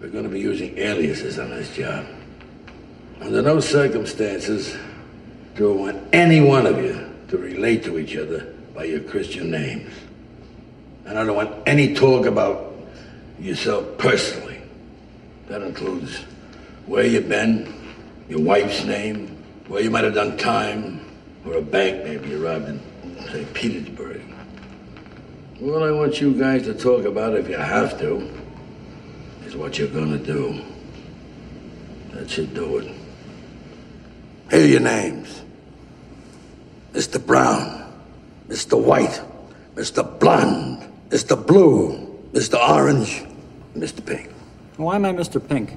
We're going to be using aliases on this job. Under no circumstances do I want any one of you to relate to each other by your Christian names. And I don't want any talk about yourself personally. That includes where you've been, your wife's name, where you might have done time, or a bank maybe you robbed in, say, Petersburg. All I want you guys to talk about, if you have to, is what you're gonna do. That should do it. Here are your names. Mr. Brown, Mr. White, Mr. Blonde, Mr. Blue, Mr. Orange, Mr. Pink. Why am I Mr. Pink?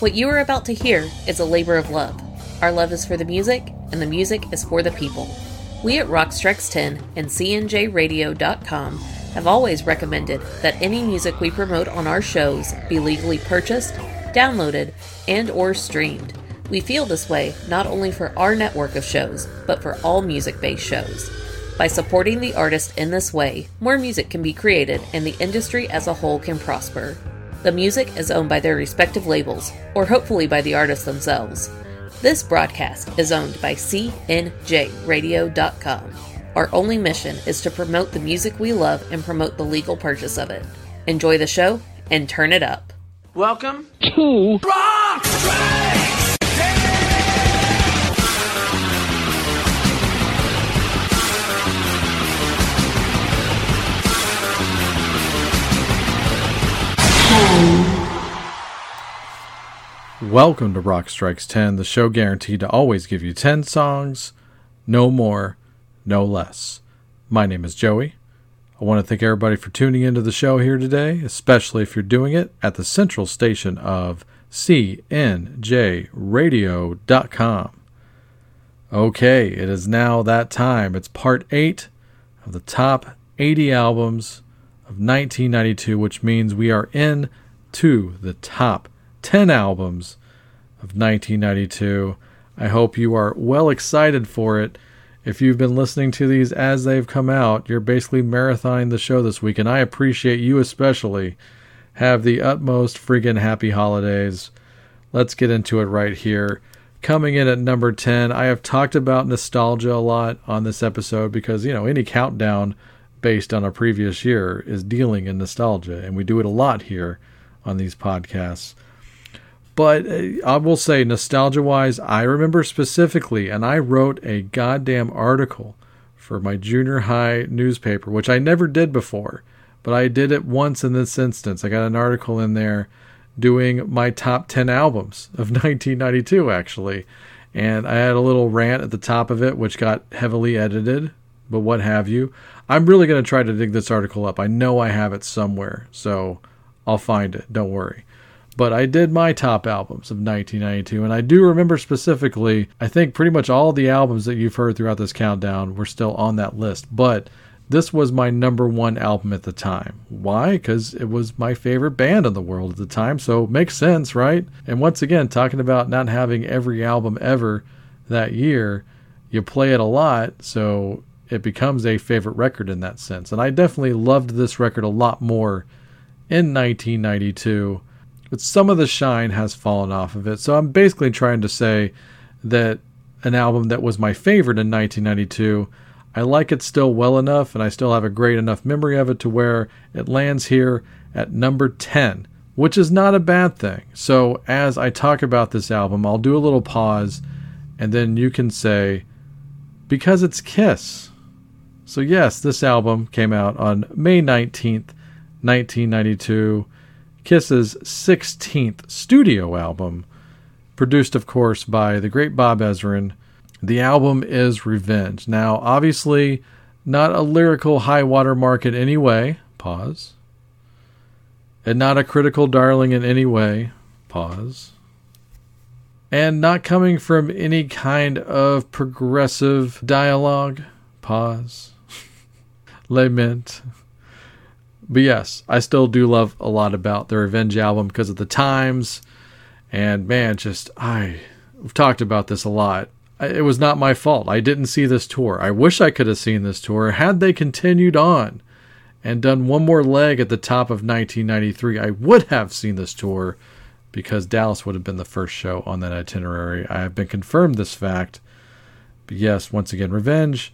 What you are about to hear is a labor of love. Our love is for the music, and the music is for the people. We at Rock Strikes 10 and CNJRadio.com have always recommended that any music we promote on our shows be legally purchased, downloaded, and or streamed. We feel this way not only for our network of shows, but for all music-based shows. By supporting the artist in this way, more music can be created and the industry as a whole can prosper. The music is owned by their respective labels, or hopefully by the artists themselves. This broadcast is owned by CNJRadio.com. Our only mission is to promote the music we love and promote the legal purchase of it. Enjoy the show and turn it up. Welcome to Rock Strikes! Welcome to Rock Strikes 10, the show guaranteed to always give you 10 songs, no more, no less. My name is Joey. I want to thank everybody for tuning into the show here today, especially if you're doing it at the central station of CNJRadio.com. Okay, it is now that time. It's part 8 of the top 80 albums of 1992, which means we are in to the top 10 albums of 1992. I hope you are well excited for it. If you've been listening to these as they've come out, you're basically marathoning the show this week, and I appreciate you especially. Have the utmost friggin' happy holidays. Let's get into it right here. Coming in at number 10, I have talked about nostalgia a lot on this episode because, you know, any countdown based on a previous year is dealing in nostalgia, and we do it a lot here on these podcasts. But uh, I will say, nostalgia wise, I remember specifically, and I wrote a goddamn article for my junior high newspaper, which I never did before, but I did it once in this instance. I got an article in there doing my top 10 albums of 1992, actually. And I had a little rant at the top of it, which got heavily edited, but what have you. I'm really going to try to dig this article up. I know I have it somewhere, so I'll find it. Don't worry but I did my top albums of 1992, and I do remember specifically, I think pretty much all the albums that you've heard throughout this countdown were still on that list, but this was my number one album at the time. Why? Because it was my favorite band in the world at the time, so it makes sense, right? And once again, talking about not having every album ever that year, you play it a lot, so it becomes a favorite record in that sense. And I definitely loved this record a lot more in 1992 but some of the shine has fallen off of it. So I'm basically trying to say that an album that was my favorite in 1992, I like it still well enough and I still have a great enough memory of it to where it lands here at number 10, which is not a bad thing. So as I talk about this album, I'll do a little pause and then you can say, because it's Kiss. So, yes, this album came out on May 19th, 1992. Kiss's 16th studio album, produced, of course, by the great Bob Ezrin. The album is Revenge. Now, obviously, not a lyrical high water mark in any way. Pause. And not a critical darling in any way. Pause. And not coming from any kind of progressive dialogue. Pause. Lament. But yes, I still do love a lot about the Revenge album because of the times. And man, just I we've talked about this a lot. it was not my fault. I didn't see this tour. I wish I could have seen this tour. Had they continued on and done one more leg at the top of 1993, I would have seen this tour because Dallas would have been the first show on that itinerary. I have been confirmed this fact. But yes, once again, Revenge.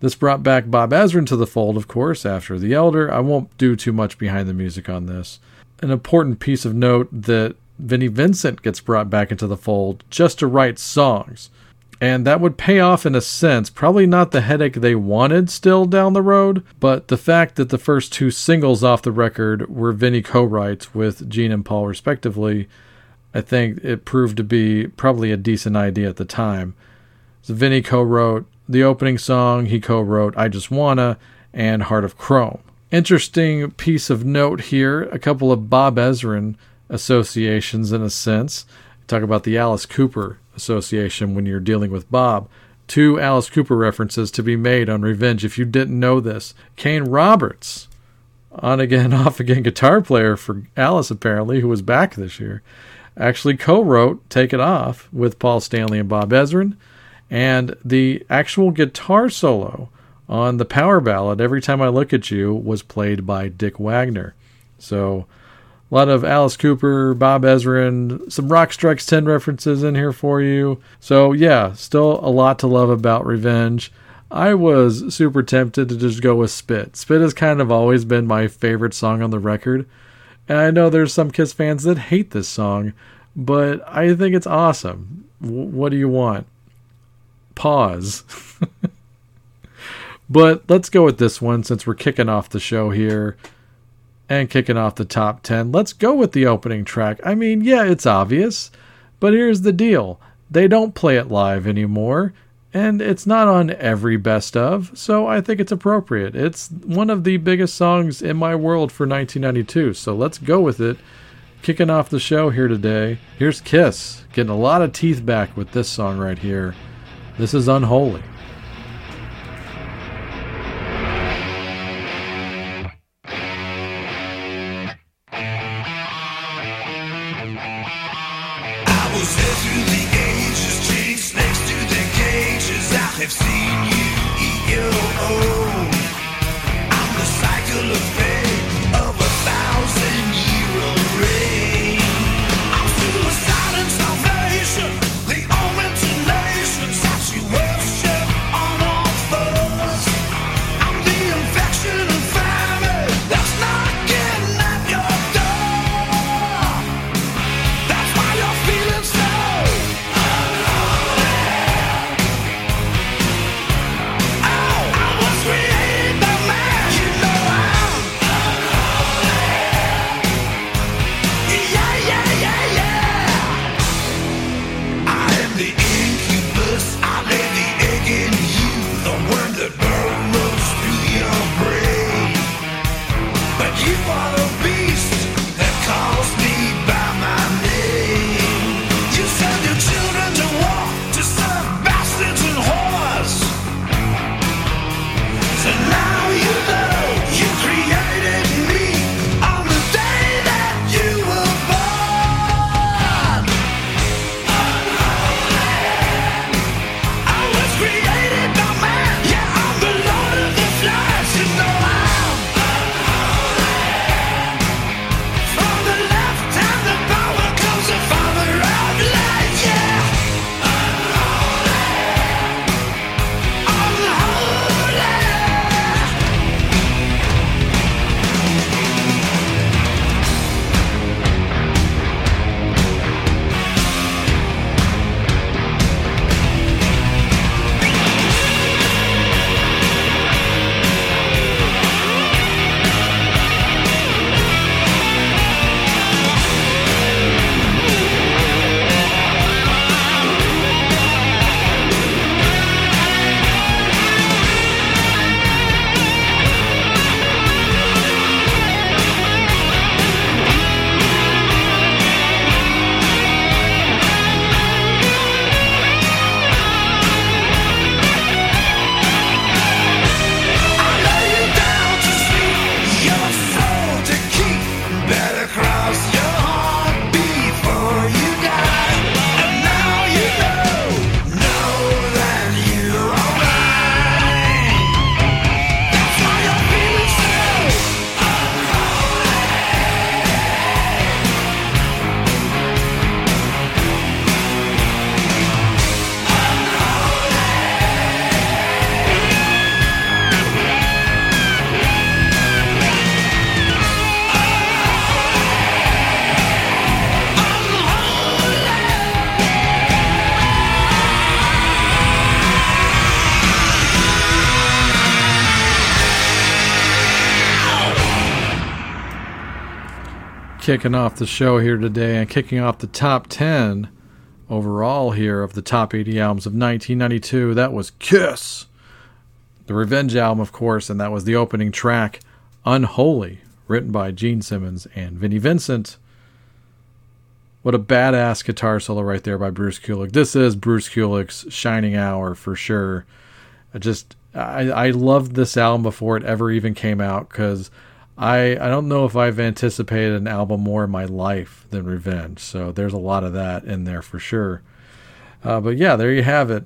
This brought back Bob Ezrin to the fold, of course, after The Elder. I won't do too much behind the music on this. An important piece of note that Vinnie Vincent gets brought back into the fold just to write songs. And that would pay off in a sense. Probably not the headache they wanted still down the road, but the fact that the first two singles off the record were Vinnie co writes with Gene and Paul, respectively, I think it proved to be probably a decent idea at the time. So Vinnie co wrote the opening song, he co wrote I Just Wanna and Heart of Chrome. Interesting piece of note here a couple of Bob Ezrin associations in a sense. Talk about the Alice Cooper Association when you're dealing with Bob. Two Alice Cooper references to be made on Revenge if you didn't know this. Kane Roberts, on again, off again guitar player for Alice, apparently, who was back this year, actually co wrote Take It Off with Paul Stanley and Bob Ezrin. And the actual guitar solo on the power ballad, Every Time I Look at You, was played by Dick Wagner. So a lot of Alice Cooper, Bob Ezrin, some Rock Strikes 10 references in here for you. So, yeah, still a lot to love about Revenge. I was super tempted to just go with Spit. Spit has kind of always been my favorite song on the record. And I know there's some Kiss fans that hate this song, but I think it's awesome. W- what do you want? Pause. but let's go with this one since we're kicking off the show here and kicking off the top 10. Let's go with the opening track. I mean, yeah, it's obvious, but here's the deal they don't play it live anymore, and it's not on every best of, so I think it's appropriate. It's one of the biggest songs in my world for 1992, so let's go with it. Kicking off the show here today, here's Kiss, getting a lot of teeth back with this song right here. This is Unholy. Kicking off the show here today and kicking off the top 10 overall here of the top 80 albums of 1992. That was Kiss, the Revenge album, of course, and that was the opening track, Unholy, written by Gene Simmons and Vinnie Vincent. What a badass guitar solo right there by Bruce Kulick. This is Bruce Kulick's shining hour for sure. I just I I loved this album before it ever even came out because I I don't know if I've anticipated an album more in my life than Revenge. So there's a lot of that in there for sure. Uh, but yeah, there you have it.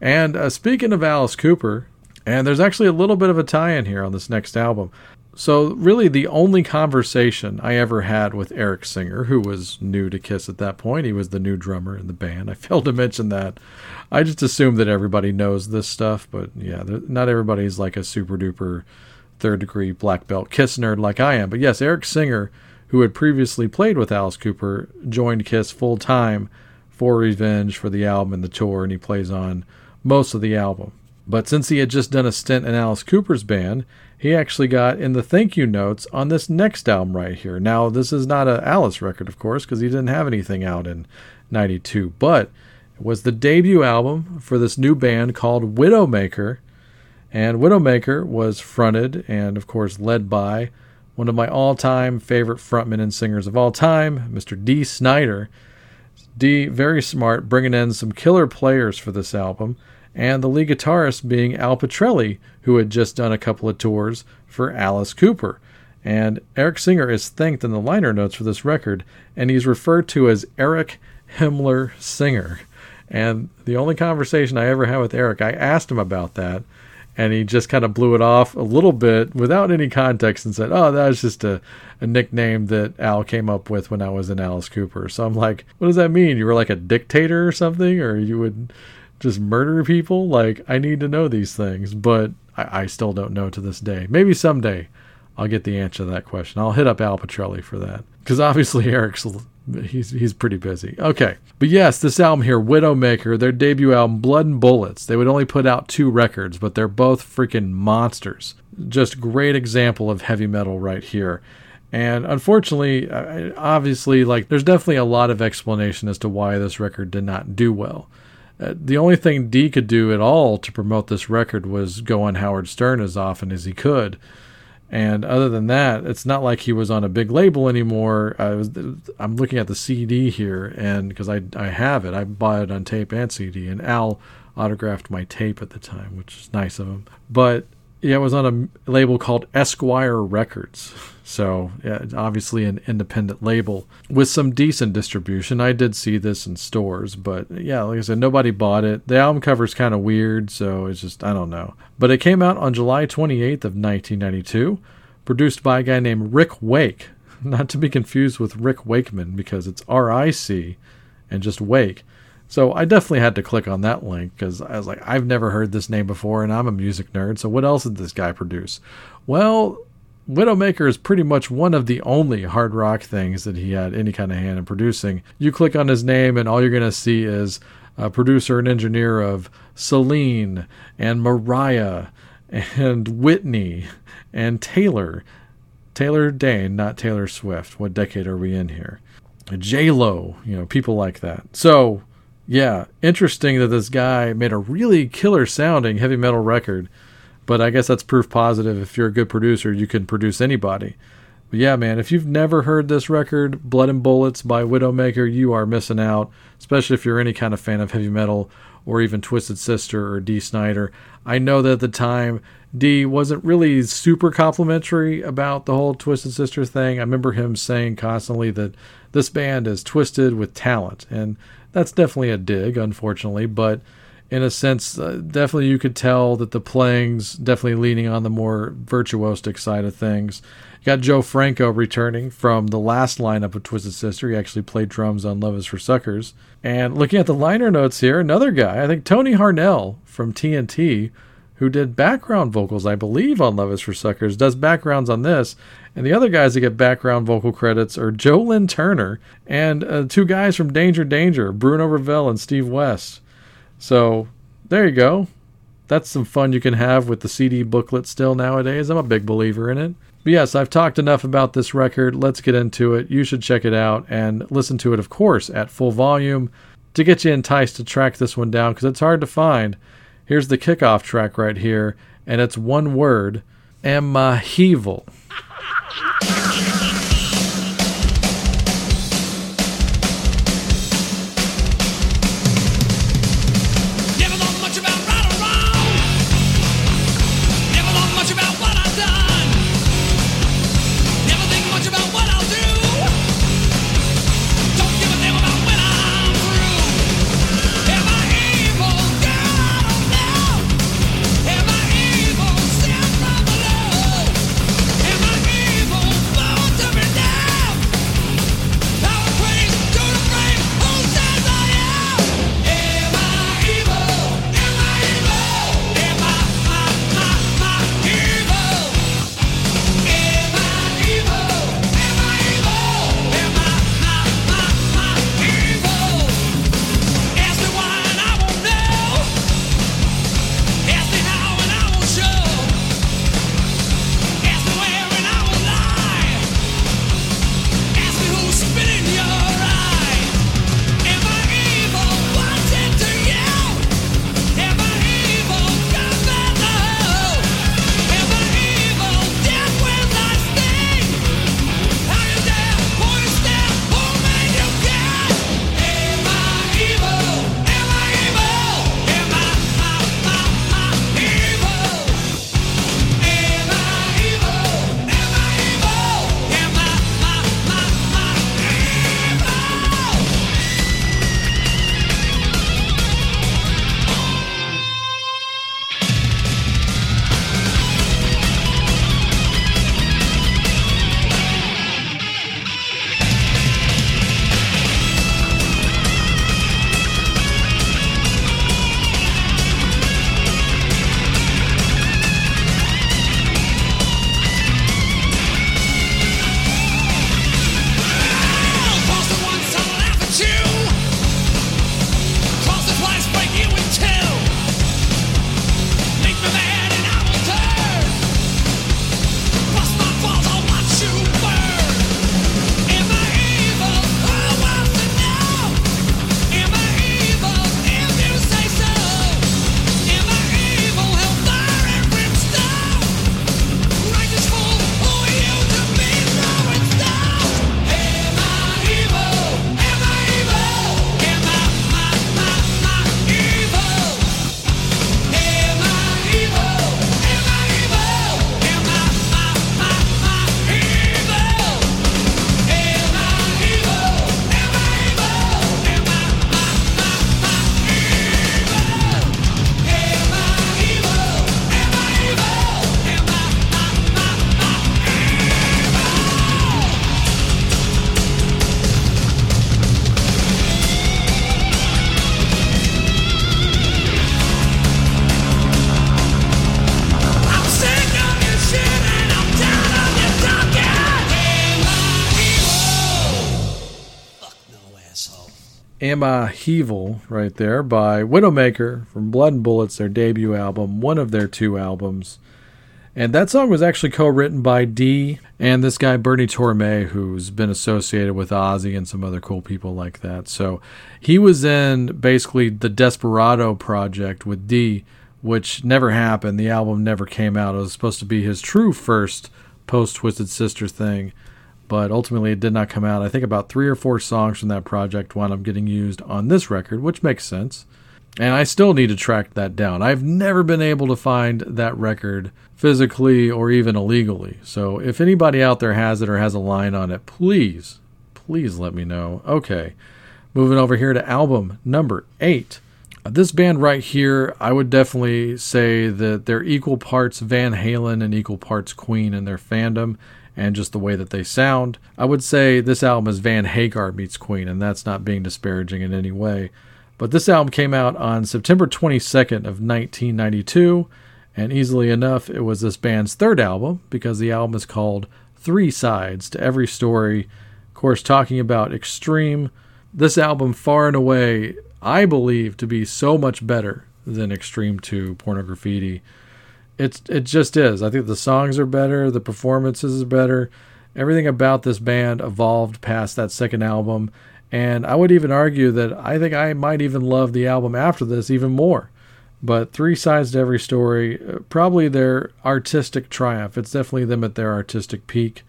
And uh, speaking of Alice Cooper, and there's actually a little bit of a tie-in here on this next album. So, really, the only conversation I ever had with Eric Singer, who was new to Kiss at that point, he was the new drummer in the band. I failed to mention that. I just assume that everybody knows this stuff, but yeah, not everybody's like a super duper third degree black belt Kiss nerd like I am. But yes, Eric Singer, who had previously played with Alice Cooper, joined Kiss full time for Revenge for the album and the tour, and he plays on most of the album. But since he had just done a stint in Alice Cooper's band, he actually got in the thank you notes on this next album right here. Now, this is not a Alice record, of course, because he didn't have anything out in 92, but it was the debut album for this new band called Widowmaker. And Widowmaker was fronted and, of course, led by one of my all time favorite frontmen and singers of all time, Mr. Dee Snider. Dee, very smart, bringing in some killer players for this album and the lead guitarist being Al Pitrelli, who had just done a couple of tours for Alice Cooper. And Eric Singer is thanked in the liner notes for this record, and he's referred to as Eric Himmler Singer. And the only conversation I ever had with Eric, I asked him about that, and he just kind of blew it off a little bit without any context and said, Oh, that was just a, a nickname that Al came up with when I was in Alice Cooper. So I'm like, What does that mean? You were like a dictator or something? Or you would just murder people? Like, I need to know these things, but I, I still don't know to this day. Maybe someday I'll get the answer to that question. I'll hit up Al Pitrelli for that. Because obviously Eric's he's he's pretty busy. Okay. But yes, this album here, Widowmaker, their debut album, Blood and Bullets. They would only put out two records, but they're both freaking monsters. Just great example of heavy metal right here. And unfortunately, obviously, like there's definitely a lot of explanation as to why this record did not do well. Uh, the only thing Dee could do at all to promote this record was go on Howard Stern as often as he could. And other than that, it's not like he was on a big label anymore. I was, I'm looking at the CD here, and because I, I have it, I bought it on tape and CD, and Al autographed my tape at the time, which is nice of him. But yeah, it was on a label called Esquire Records. So, yeah, obviously an independent label with some decent distribution. I did see this in stores, but yeah, like I said, nobody bought it. The album cover is kind of weird, so it's just, I don't know. But it came out on July 28th of 1992, produced by a guy named Rick Wake, not to be confused with Rick Wakeman because it's R I C and just Wake. So I definitely had to click on that link because I was like, I've never heard this name before, and I'm a music nerd. So what else did this guy produce? Well, Widowmaker is pretty much one of the only hard rock things that he had any kind of hand in producing. You click on his name, and all you're going to see is a producer and engineer of Celine and Mariah and Whitney and Taylor. Taylor Dayne, not Taylor Swift. What decade are we in here? J Lo, you know, people like that. So yeah, interesting that this guy made a really killer sounding heavy metal record. But I guess that's proof positive. If you're a good producer, you can produce anybody. But yeah, man, if you've never heard this record, Blood and Bullets by Widowmaker, you are missing out, especially if you're any kind of fan of heavy metal or even Twisted Sister or Dee Snider. I know that at the time, Dee wasn't really super complimentary about the whole Twisted Sister thing. I remember him saying constantly that this band is twisted with talent. And that's definitely a dig, unfortunately, but in a sense, uh, definitely you could tell that the playing's definitely leaning on the more virtuosic side of things. You got Joe Franco returning from the last lineup of Twisted Sister. He actually played drums on Love is for Suckers. And looking at the liner notes here, another guy, I think Tony Harnell from TNT, who did background vocals, I believe, on Love is for Suckers, does backgrounds on this. And the other guys that get background vocal credits are Joe Lynn Turner and uh, two guys from Danger Danger, Bruno Ravel and Steve West. So there you go. That's some fun you can have with the CD booklet still nowadays. I'm a big believer in it. But yes, I've talked enough about this record. Let's get into it. You should check it out and listen to it, of course, at full volume to get you enticed to track this one down because it's hard to find. Here's the kickoff track right here, and it's one word Emaheevul. Never Emaheevul right there by Widowmaker from Blood and Bullets, their debut album, one of their two albums. And that song was actually co written by Dee and this guy, Bernie Torme, who's been associated with Ozzy and some other cool people like that. So he was in basically the Desperado project with Dee, which never happened. The album never came out. It was supposed to be his true first post Twisted Sister thing but ultimately it did not come out. I think about three or four songs from that project wound up getting used on this record, which makes sense. And I still need to track that down. I've never been able to find that record physically or even illegally. So if anybody out there has it or has a line on it, please, please let me know. Okay, moving over here to album number eight. Uh, This band right here, I would definitely say that they're equal parts Van Halen and equal parts Queen in their fandom and just the way that they sound. I would say this album is Van Hagar meets Queen, and that's not being disparaging in any way. But this album came out on September 22nd of 1992, and easily enough, it was this band's third album because the album is called Three Sides to Every Story. Of course, talking about extreme. This album, far and away, I believe to be so much better than Extreme 2 Pornograffitti. It's it just is. I think the songs are better, the performances is better. Everything about this band evolved past that second album, and I would even argue that I think I might even love the album after this even more. But Three Sides to Every Story, uh, probably their artistic triumph. It's definitely them at their artistic peak.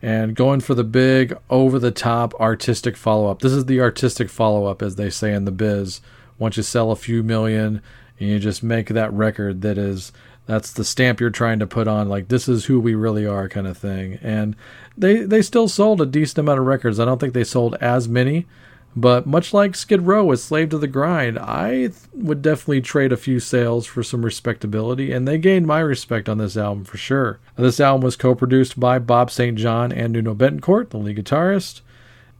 And going for the big, over the top artistic follow up. This is the artistic follow up, as they say in the biz. Once you sell a few million and you just make that record that is that's the stamp you're trying to put on like this is who we really are kind of thing. And they they still sold a decent amount of records. I don't think they sold as many but much like skid row with slave to the grind i th- would definitely trade a few sales for some respectability and they gained my respect on this album for sure. This album was co-produced by bob st john and Nuno Bettencourt the lead guitarist.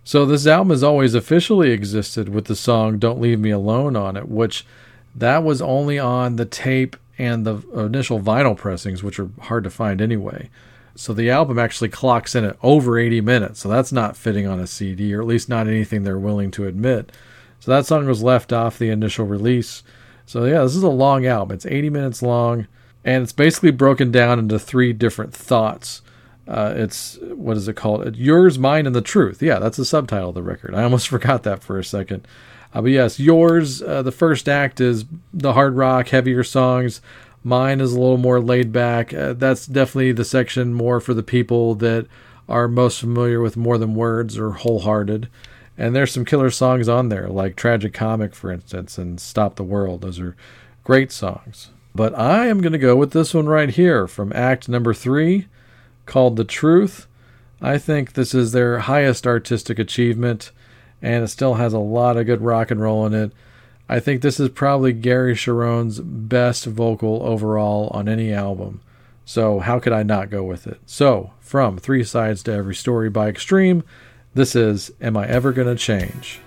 So this album has always officially existed with the song don't leave me alone on it which that was only on the tape and the initial vinyl pressings, which are hard to find anyway. So the album actually clocks in at over 80 minutes. So that's not fitting on a CD, or at least not anything they're willing to admit. So that song was left off the initial release. So yeah, this is a long album. It's 80 minutes long, and it's basically broken down into three different thoughts. Uh, it's what is it called? Yours, mine, and the truth. Yeah, that's the subtitle of the record. I almost forgot that for a second. Uh, but yes, yours, uh, the first act is the hard rock, heavier songs. Mine is a little more laid back. Uh, that's definitely the section more for the people that are most familiar with More Than Words or Wholehearted. And there's some killer songs on there, like Tragic Comic, for instance, and Stop the World. Those are great songs. But I am going to go with this one right here from Act number three, called The Truth. I think this is their highest artistic achievement and it still has a lot of good rock and roll in it. I think this is probably Gary Cherone best vocal overall on any album. So, how could I not go with it? So, from Three Sides to Every Story by Extreme, this is Am I Ever Gonna Change?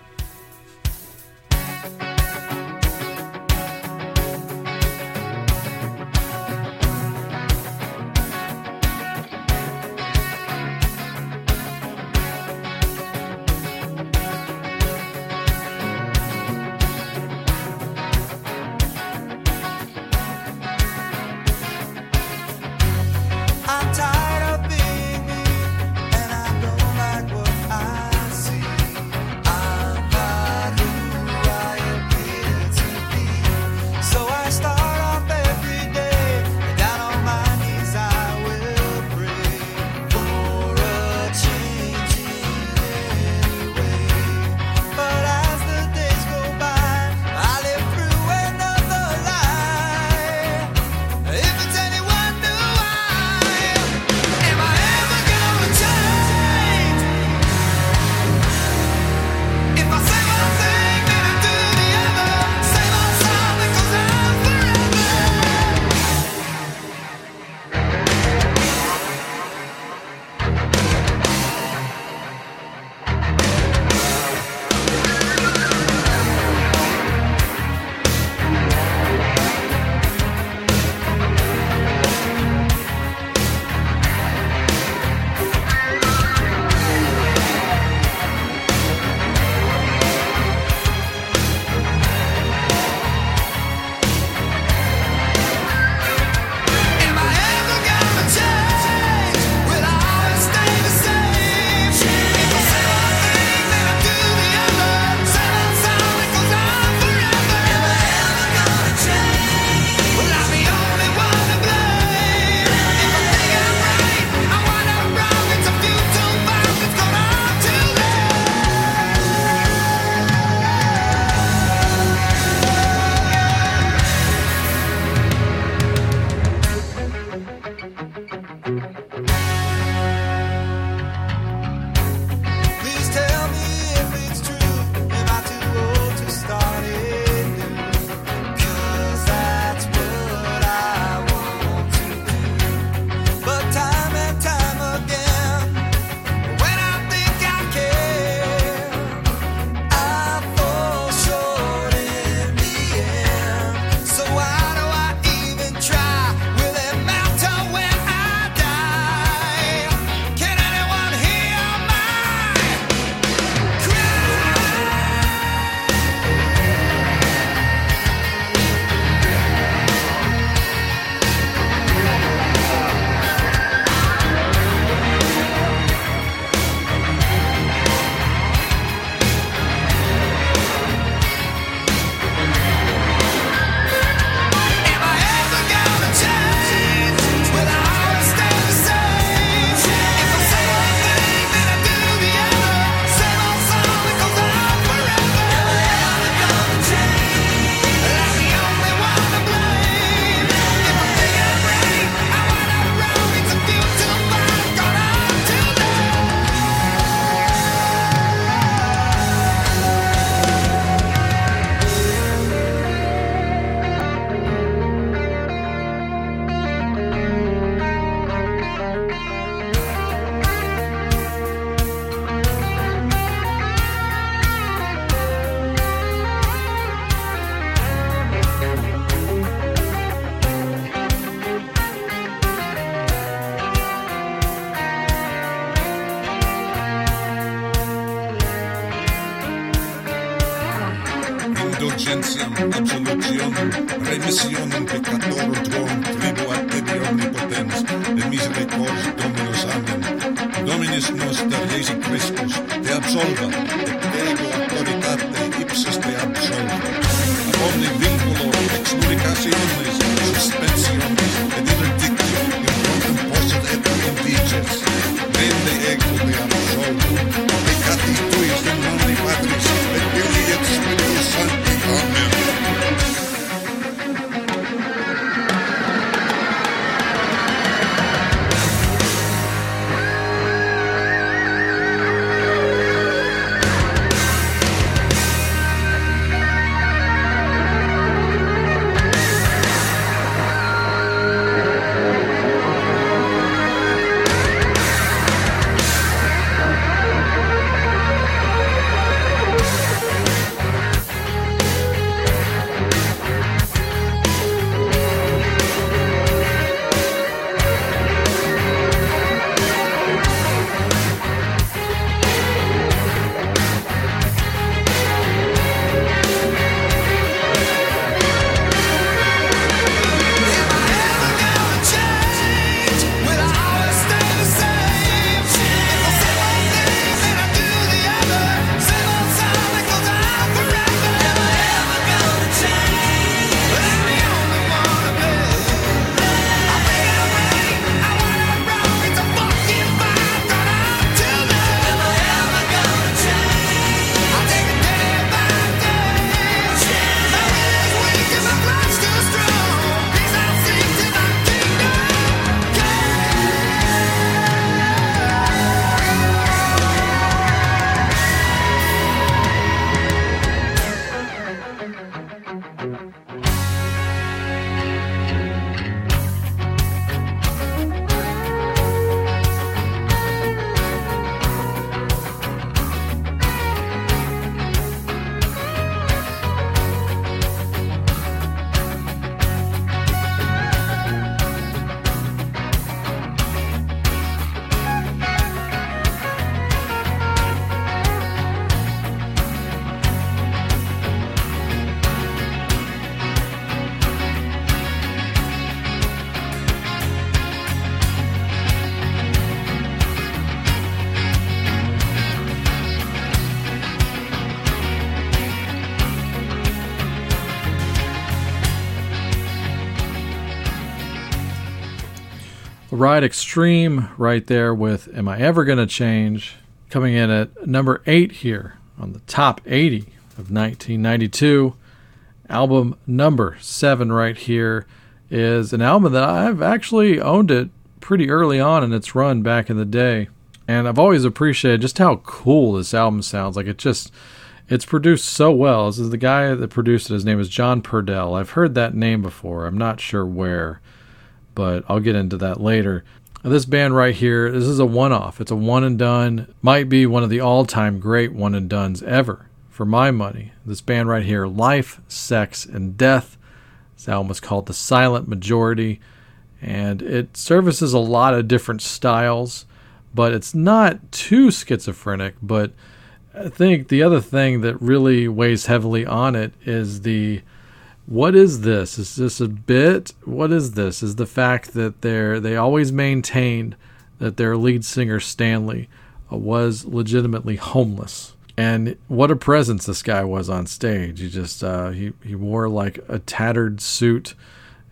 Ride Extreme right there with Am I Ever Gonna Change? Coming in at number eight here on the top 80 of 1992. Album number seven right here is an album that I've actually owned it pretty early on in its run back in the day. And I've always appreciated just how cool this album sounds. Like it just it's produced so well. This is the guy that produced it. His name is John Purdell. I've heard that name before. I'm not sure where but I'll get into that later. This band right here, this is a one off. It's a one and done. Might be one of the all time great one and dones ever, for my money. This band right here, Life, Sex, and Death. This album is called The Silent Majority, and it services a lot of different styles, but it's not too schizophrenic. But I think the other thing that really weighs heavily on it is the what is this? Is this a bit? What is this? Is the fact that they're they always maintained that their lead singer Stanley uh, was legitimately homeless. And what a presence this guy was on stage. He just uh, he he wore like a tattered suit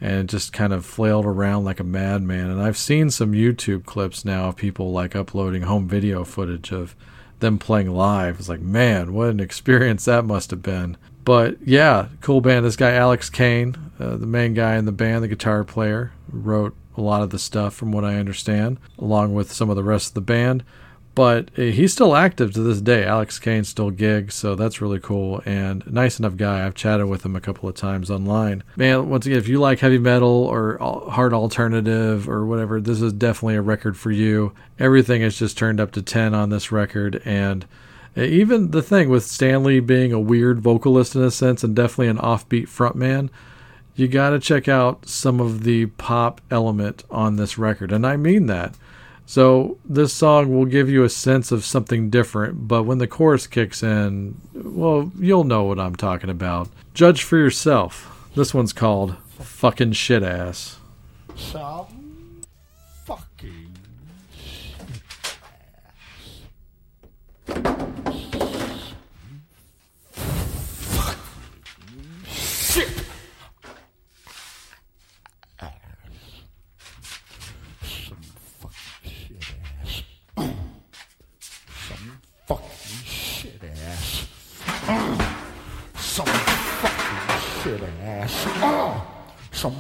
and just kind of flailed around like a madman. And I've seen some YouTube clips now of people like uploading home video footage of them playing live. It's like, man, what an experience that must have been. But yeah, cool band. This guy, Alex Kane, uh, the main guy in the band, the guitar player, wrote a lot of the stuff from what I understand, along with some of the rest of the band. But uh, he's still active to this day. Alex Kane still gigs, so that's really cool and nice enough guy. I've chatted with him a couple of times online. Man, once again, if you like heavy metal or hard alternative or whatever, this is definitely a record for you. Everything is just turned up to 10 on this record and Uh, even the thing with Stanley being a weird vocalist in a sense and definitely an offbeat frontman, you got to check out some of the pop element on this record. And I mean that. So this song will give you a sense of something different, but when the chorus kicks in, well, you'll know what I'm talking about. Judge for yourself. This one's called Fucking Shit Ass. Some fucking shit. Some fucking shit ass. Some fucking shit ass. Some fucking shit and ass. Some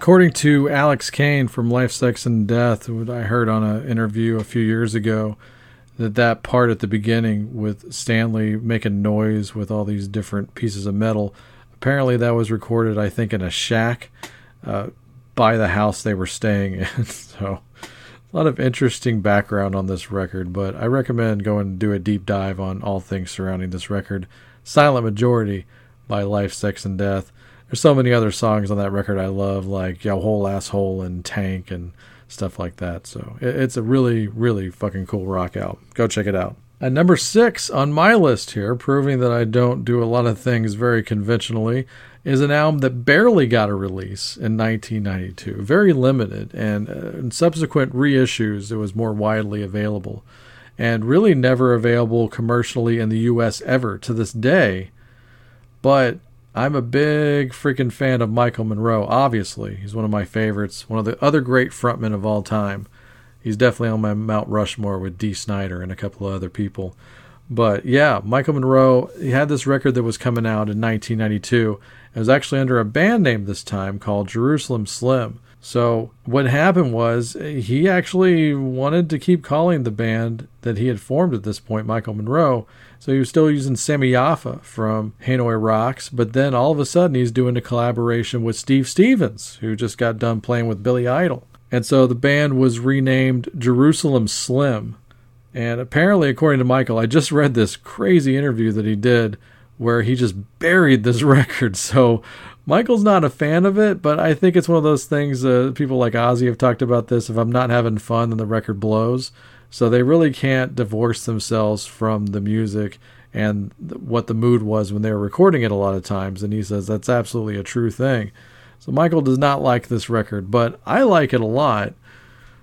according to Alex Kane from Life, Sex, and Death, I heard on an interview a few years ago, that that part at the beginning with Stanley making noise with all these different pieces of metal, apparently that was recorded, I think, in a shack uh, by the house they were staying in. so a lot of interesting background on this record, but I recommend going and do a deep dive on all things surrounding this record. Silent Majority by Life, Sex, and Death. There's so many other songs on that record I love, like Jawohl Asshole and Tank and stuff like that. So it, it's a really, really fucking cool rock album. Go check it out. At number six on my list here, proving that I don't do a lot of things very conventionally, is an album that barely got a release in 1992. Very limited, and uh, in subsequent reissues, it was more widely available. And really never available commercially in the US ever to this day. But I'm a big freaking fan of Michael Monroe, obviously. He's one of my favorites, one of the other great frontmen of all time. He's definitely on my Mount Rushmore with Dee Snider and a couple of other people. But yeah, Michael Monroe, he had this record that was coming out in 1992. It was actually under a band name this time called Jerusalem Slim. So what happened was he actually wanted to keep calling the band that he had formed at this point Michael Monroe. So he was still using Sami Yaffa from Hanoi Rocks, but then all of a sudden he's doing a collaboration with Steve Stevens, who just got done playing with Billy Idol. And so the band was renamed Jerusalem Slim. And apparently, according to Michael, I just read this crazy interview that he did where he just buried this record. So Michael's not a fan of it, but I think it's one of those things. Uh, people like Ozzy have talked about this. If I'm not having fun, then the record blows. So they really can't divorce themselves from the music and what the mood was when they were recording it a lot of times. And he says that's absolutely a true thing. So Michael does not like this record, but I like it a lot.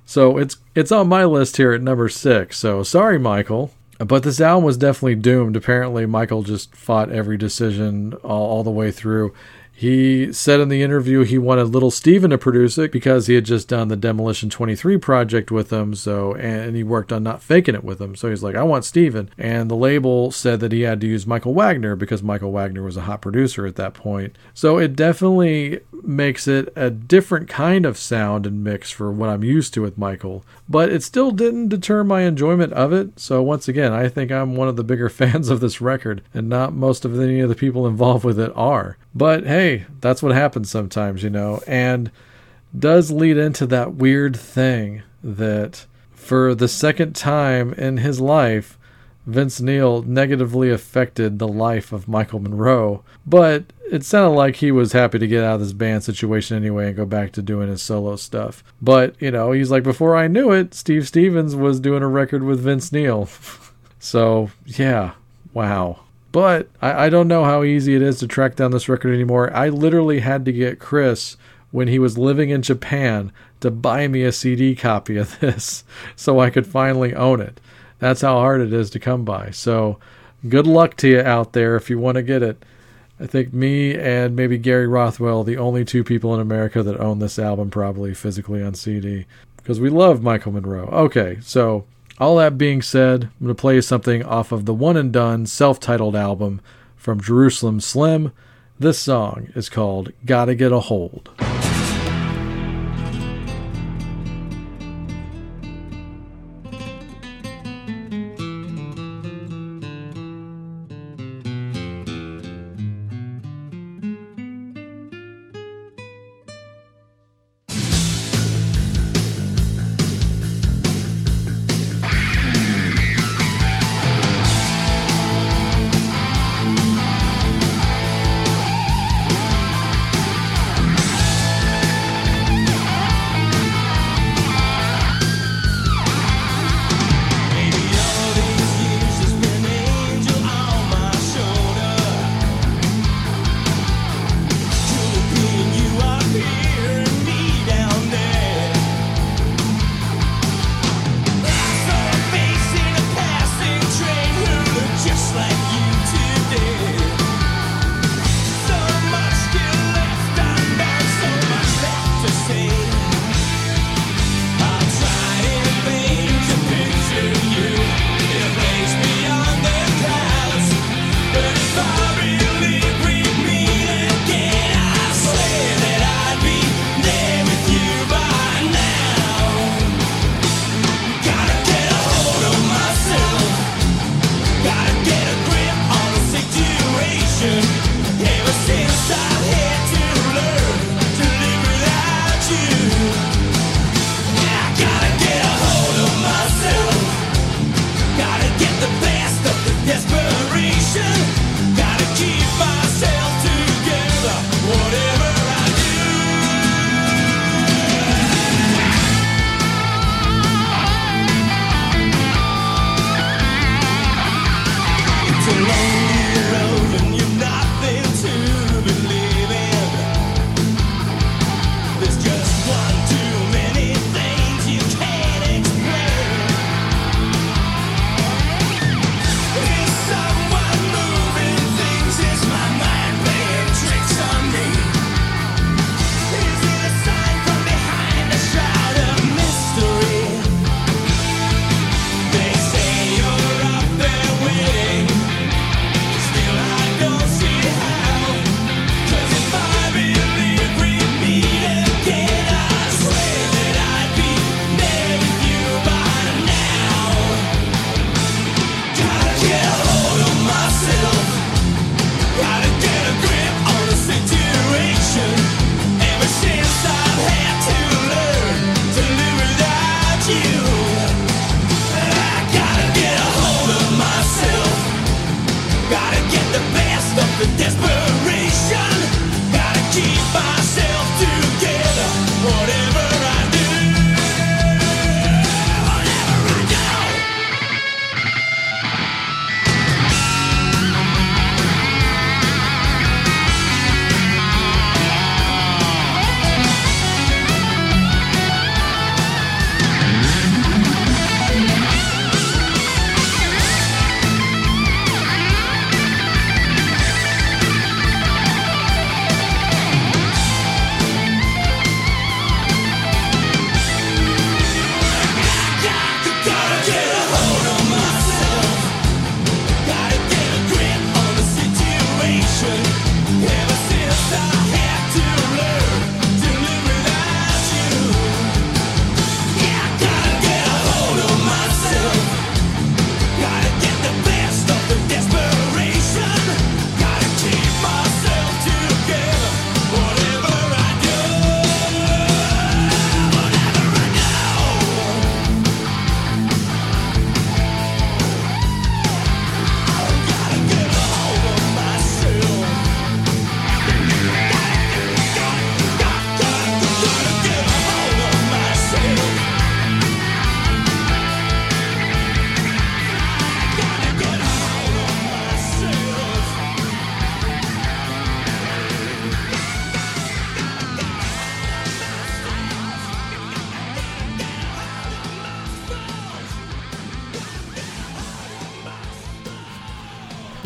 So it's it's on my list here at number six. So sorry, Michael. But this album was definitely doomed. Apparently, Michael just fought every decision all, all the way through. He said in the interview he wanted Little Steven to produce it because he had just done the Demolition 23 project with him. So, and he worked on Not Faking It with him. So he's like, I want Steven. And the label said that he had to use Michael Wagner because Michael Wagner was a hot producer at that point. So it definitely makes it a different kind of sound and mix for what I'm used to with Michael. But it still didn't deter my enjoyment of it. So once again, I think I'm one of the bigger fans of this record, and not most of any of the people involved with it are. But hey, that's what happens sometimes, you know, and does lead into that weird thing that for the second time in his life, Vince Neil negatively affected the life of Michael Monroe. But it sounded like he was happy to get out of this band situation anyway and go back to doing his solo stuff. But, you know, he's like, before I knew it, Steve Stevens was doing a record with Vince Neil. so, yeah, wow. But I, I don't know how easy it is to track down this record anymore. I literally had to get Chris when he was living in Japan to buy me a CD copy of this so I could finally own it. That's how hard it is to come by. So good luck to you out there if you want to get it. I think me and maybe Gary Rothwell, the only two people in America that own this album, probably physically on CD, because we love Michael Monroe. Okay, so all that being said, I'm going to play you something off of the one and done self titled album from Jerusalem Slim. This song is called Gotta Get a Hold.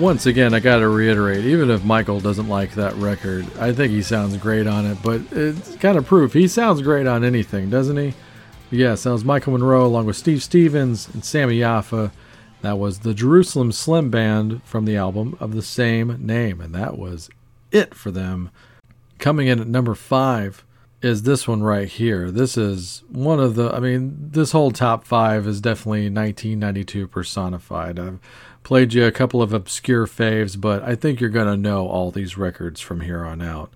Once again, I got to reiterate, even if Michael doesn't like that record, I think he sounds great on it, but it's kind of proof. He sounds great on anything, doesn't he? Yeah, sounds Michael Monroe along with Steve Stevens and Sami Yaffa. That was the Jerusalem Slim Band from the album of the same name, and that was it for them. Coming in at number five is this one right here. This is one of the, I mean, this whole top five is definitely 1992 personified. I've played you a couple of obscure faves, but I think you're going to know all these records from here on out.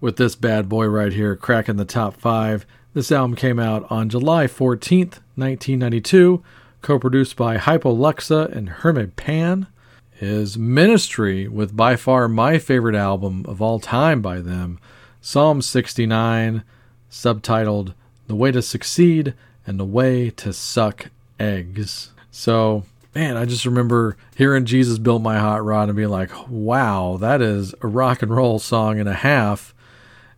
With this bad boy right here cracking the top five, this album came out on July 14th, 1992, co produced by Hypo Luxa and Hermes Pan. His Ministry, with by far my favorite album of all time by them, Psalm 69, subtitled The Way to Succeed and the Way to Suck Eggs. So, man, I just remember hearing Jesus Built My Hot Rod and being like, wow, that is a rock and roll song and a half.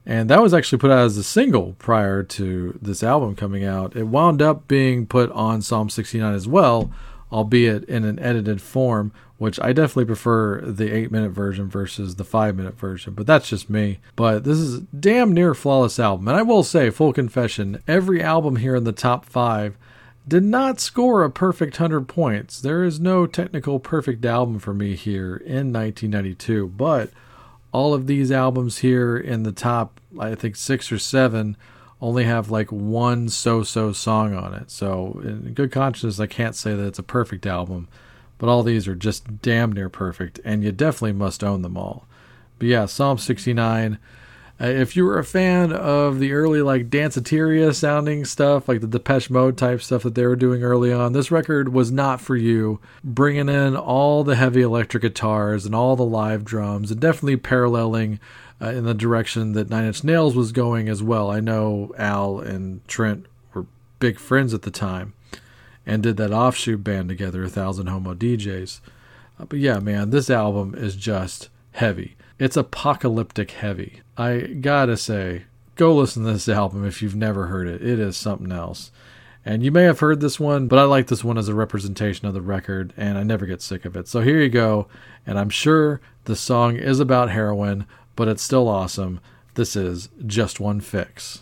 And that was actually put out as a single prior to this album coming out. It wound up being put on Psalm 69 as well, albeit in an edited form, which I definitely prefer the 8 minute version versus the 5 minute version, but that's just me. But this is a damn near flawless album. And I will say, full confession, every album here in the top 5 did not score a perfect 100 points. There is no technical perfect album for me here in 1992, but all of these albums here in the top, I think six or seven, only have like one so so song on it. So, in good conscience, I can't say that it's a perfect album, but all these are just damn near perfect, and you definitely must own them all. But yeah, Psalm 69. Uh, if you were a fan of the early like Danceteria sounding stuff, like the Depeche Mode type stuff that they were doing early on, this record was not for you. Bringing in all the heavy electric guitars and all the live drums, and definitely paralleling uh, in the direction that Nine Inch Nails was going as well. I know Al and Trent were big friends at the time and did that offshoot band together, A Thousand Homo DJs. Uh, but yeah, man, this album is just heavy. It's apocalyptic heavy. I gotta say, go listen to this album if you've never heard it. It is something else. And you may have heard this one, but I like this one as a representation of the record, and I never get sick of it. So here you go. And I'm sure the song is about heroin, but it's still awesome. This is Just One Fix.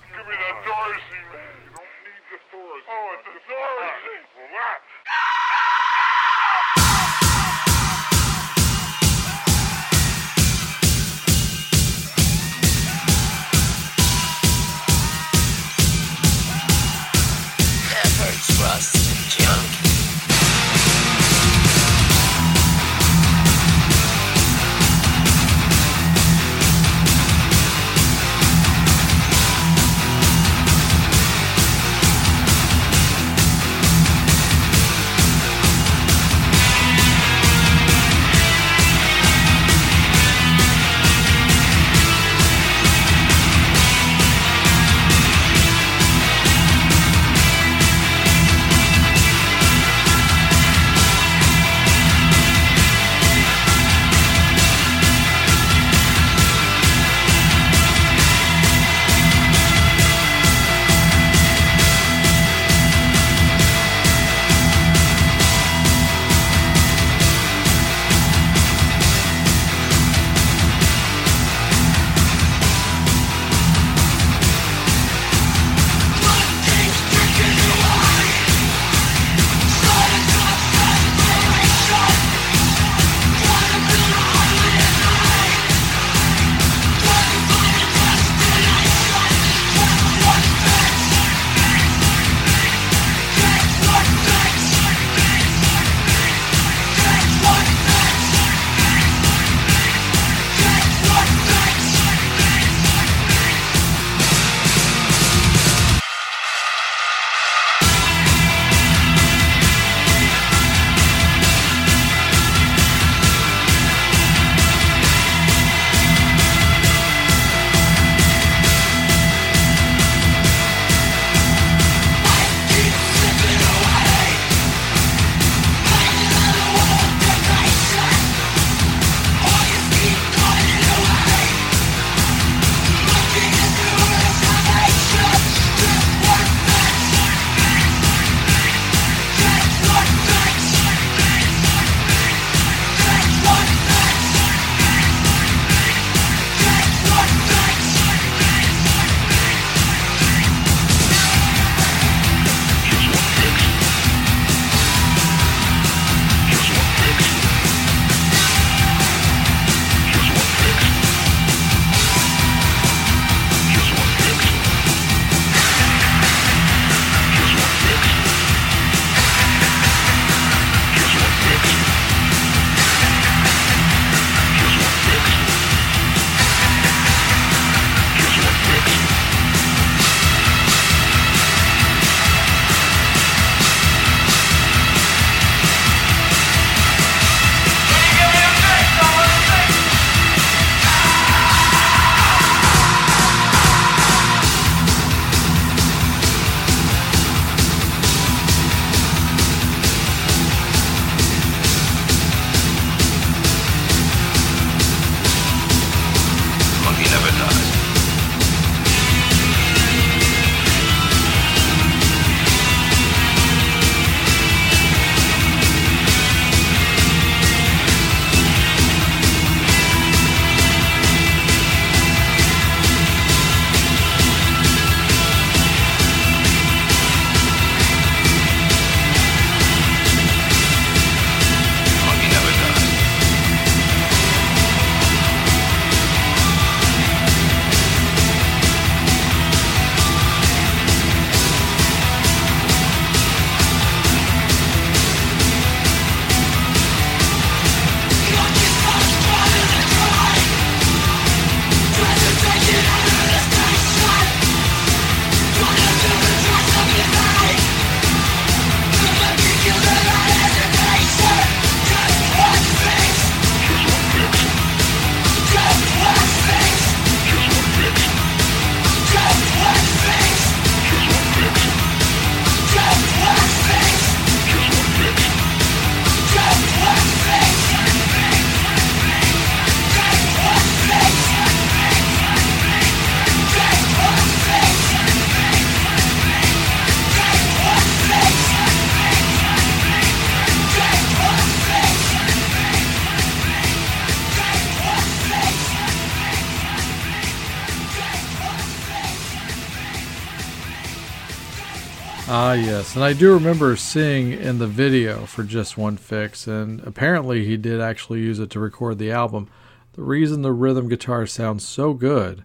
And I do remember seeing in the video for Just One Fix, and apparently he did actually use it to record the album. The reason the rhythm guitar sounds so good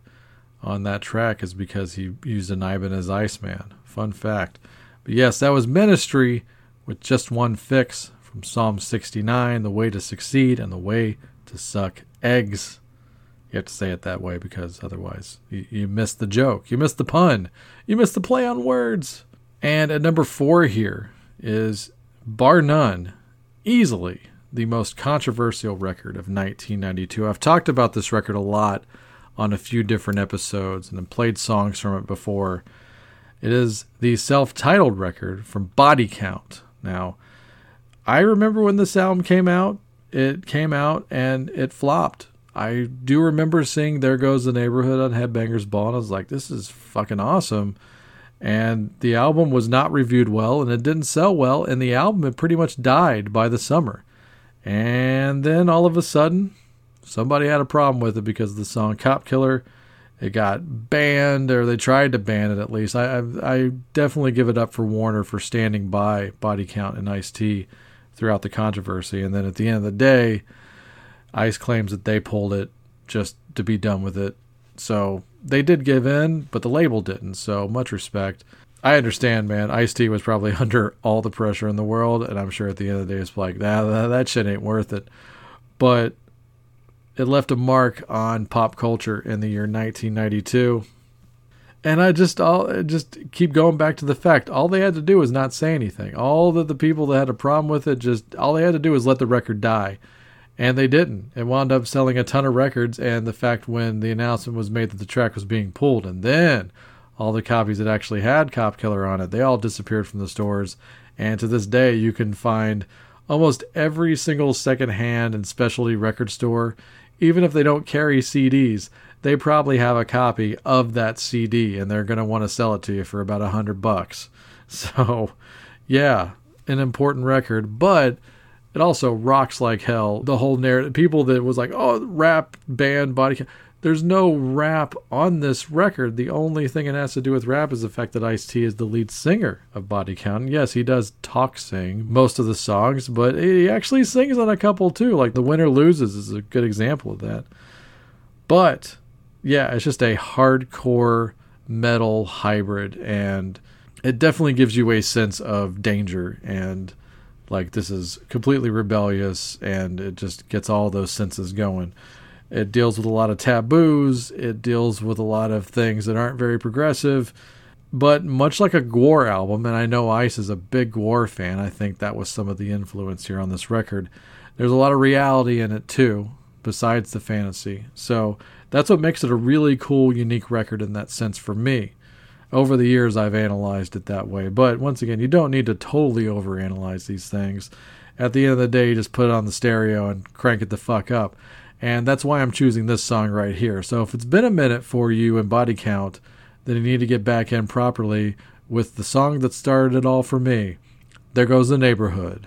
on that track is because he used an Ibanez Iceman. Fun fact. But yes, that was Ministry with Just One Fix from Psalm 69 The Way to Succeed and the Way to Suck Eggs. You have to say it that way because otherwise you, you miss the joke. You miss the pun. You miss the play on words. And at number four here is, bar none, easily the most controversial record of 1992. I've talked about this record a lot on a few different episodes and played songs from it before. It is the self titled record from Body Count. Now, I remember when this album came out, it came out and it flopped. I do remember seeing There Goes the Neighborhood on Headbangers Ball, and I was like, this is fucking awesome. And the album was not reviewed well, and it didn't sell well, and the album had pretty much died by the summer. And then all of a sudden, somebody had a problem with it because of the song Cop Killer. It got banned, or they tried to ban it at least. I, I, I definitely give it up for Warner for standing by Body Count and Ice T throughout the controversy. And then at the end of the day, Ice claims that they pulled it just to be done with it. So they did give in, but the label didn't. So much respect. I understand, man. Ice T was probably under all the pressure in the world, and I'm sure at the end of the day, it's like that. Nah, that shit ain't worth it. But it left a mark on pop culture in the year 1992. And I just all just keep going back to the fact all they had to do was not say anything. All that the people that had a problem with it just all they had to do was let the record die. And they didn't. It wound up selling a ton of records and the fact when the announcement was made that the track was being pulled and then all the copies that actually had Cop Killer on it, they all disappeared from the stores. And to this day you can find almost every single secondhand and specialty record store even if they don't carry CDs, they probably have a copy of that CD and they're going to want to sell it to you for about a hundred bucks. So, yeah, an important record, but it also rocks like hell. The whole narrative, people that was like, oh, rap band body. Count. There's no rap on this record. The only thing it has to do with rap is the fact that Ice T is the lead singer of Body Count. Yes, he does talk sing most of the songs, but he actually sings on a couple too. Like The Winner Loses is a good example of that. But yeah, it's just a hardcore metal hybrid, and it definitely gives you a sense of danger and like this is completely rebellious, and it just gets all those senses going. It deals with a lot of taboos. It deals with a lot of things that aren't very progressive. But much like a Gwar album, and I know Ice is a big Gwar fan, I think that was some of the influence here on this record. There's a lot of reality in it too, besides the fantasy. So that's what makes it a really cool, unique record in that sense for me. Over the years, I've analyzed it that way. But once again, you don't need to totally overanalyze these things. At the end of the day, you just put it on the stereo and crank it the fuck up. And that's why I'm choosing this song right here. So if it's been a minute for you in body count, then you need to get back in properly with the song that started it all for me. There goes the neighborhood.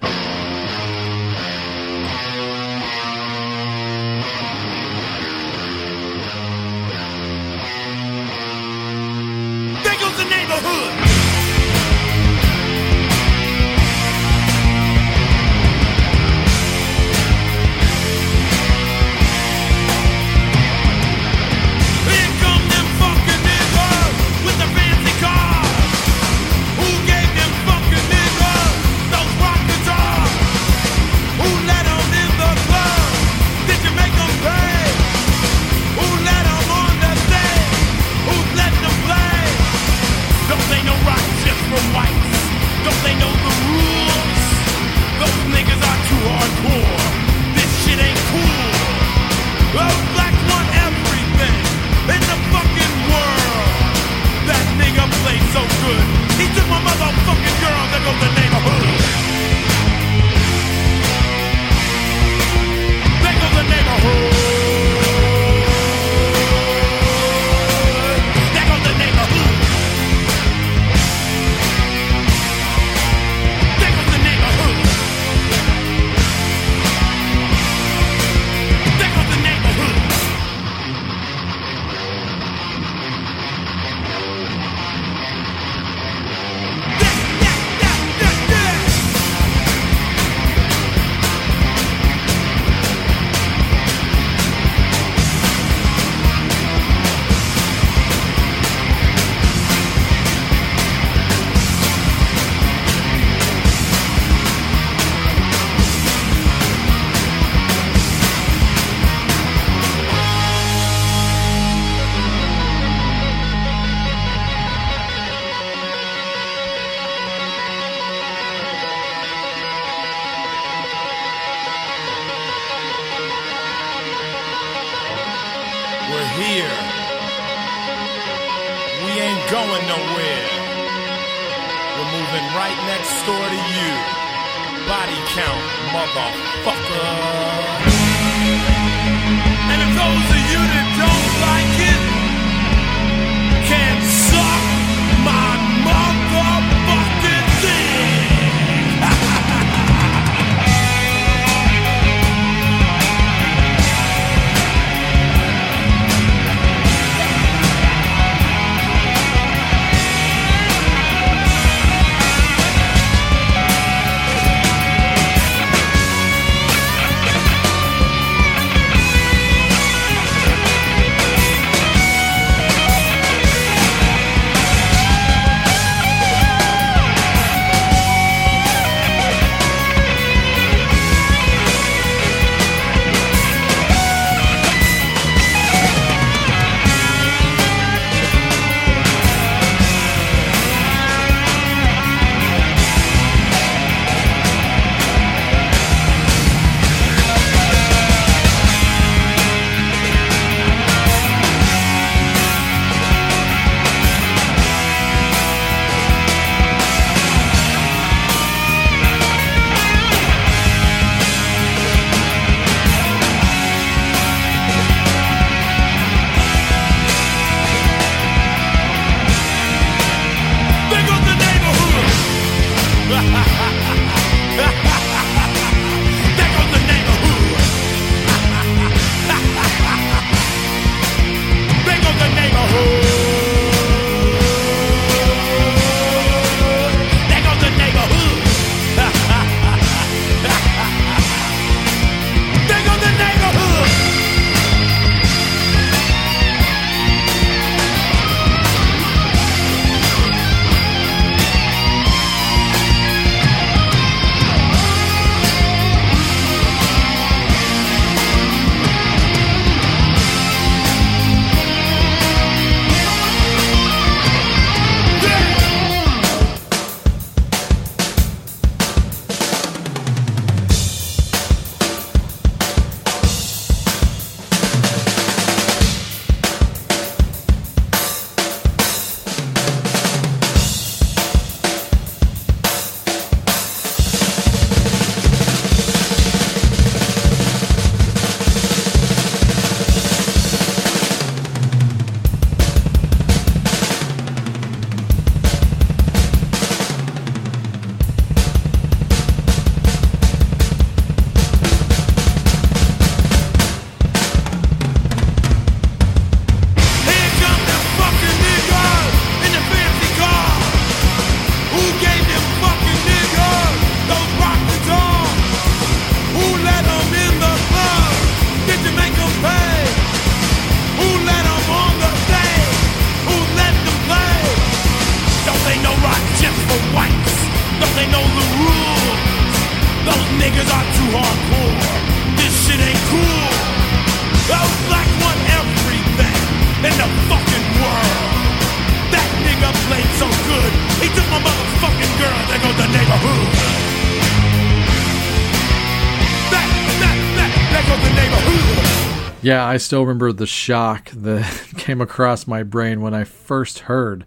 Yeah, I still remember the shock that came across my brain when I first heard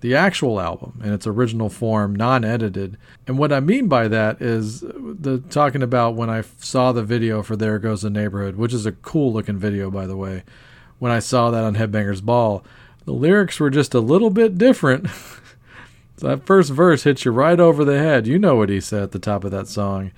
the actual album in its original form, non edited. And what I mean by that is the talking about when I saw the video for There Goes the Neighborhood, which is a cool looking video, by the way. When I saw that on Headbangers Ball, the lyrics were just a little bit different. So that first verse hits you right over the head. You know what he said at the top of that song.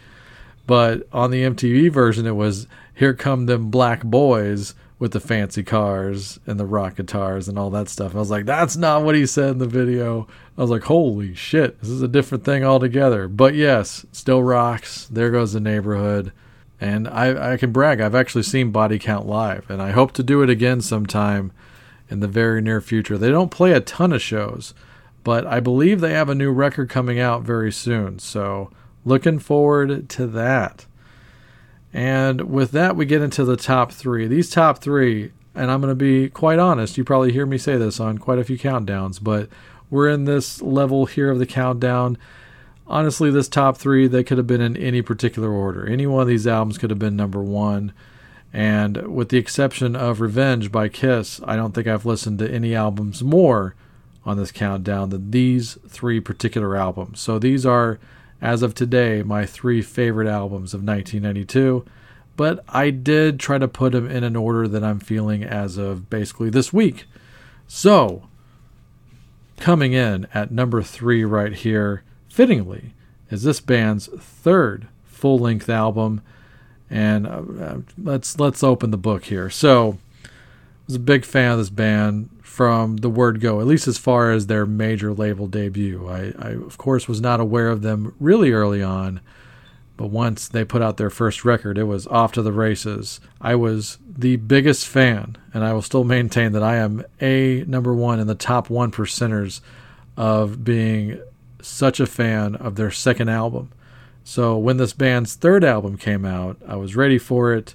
But on the MTV version, it was "Here come them black boys with the fancy cars and the rock guitars and all that stuff." I was like, "That's not what he said in the video." I was like, "Holy shit, this is a different thing altogether." But yes, still rocks. There goes the neighborhood, and I, I can brag. I've actually seen Body Count live, and I hope to do it again sometime in the very near future. They don't play a ton of shows, but I believe they have a new record coming out very soon. So looking forward to that. And with that, we get into the top three. These top three, and I'm going to be quite honest, you probably hear me say this on quite a few countdowns, but we're in this level here of the countdown. Honestly, this top three, they could have been in any particular order. Any one of these albums could have been number one. And with the exception of Revenge by Kiss, I don't think I've listened to any albums more on this countdown than these three particular albums. So these are, as of today, my three favorite albums of 1992. But I did try to put them in an order that I'm feeling as of basically this week. So, coming in at number three right here, fittingly, is this band's third full-length album, and uh, uh, let's let's open the book here. So, I was a big fan of this band from the word go, at least as far as their major label debut. I, I of course was not aware of them really early on, but once they put out their first record, it was off to the races. I was the biggest fan, and I will still maintain that I am a number one in the top one percenters of being such a fan of their second album. So when this band's third album came out, I was ready for it.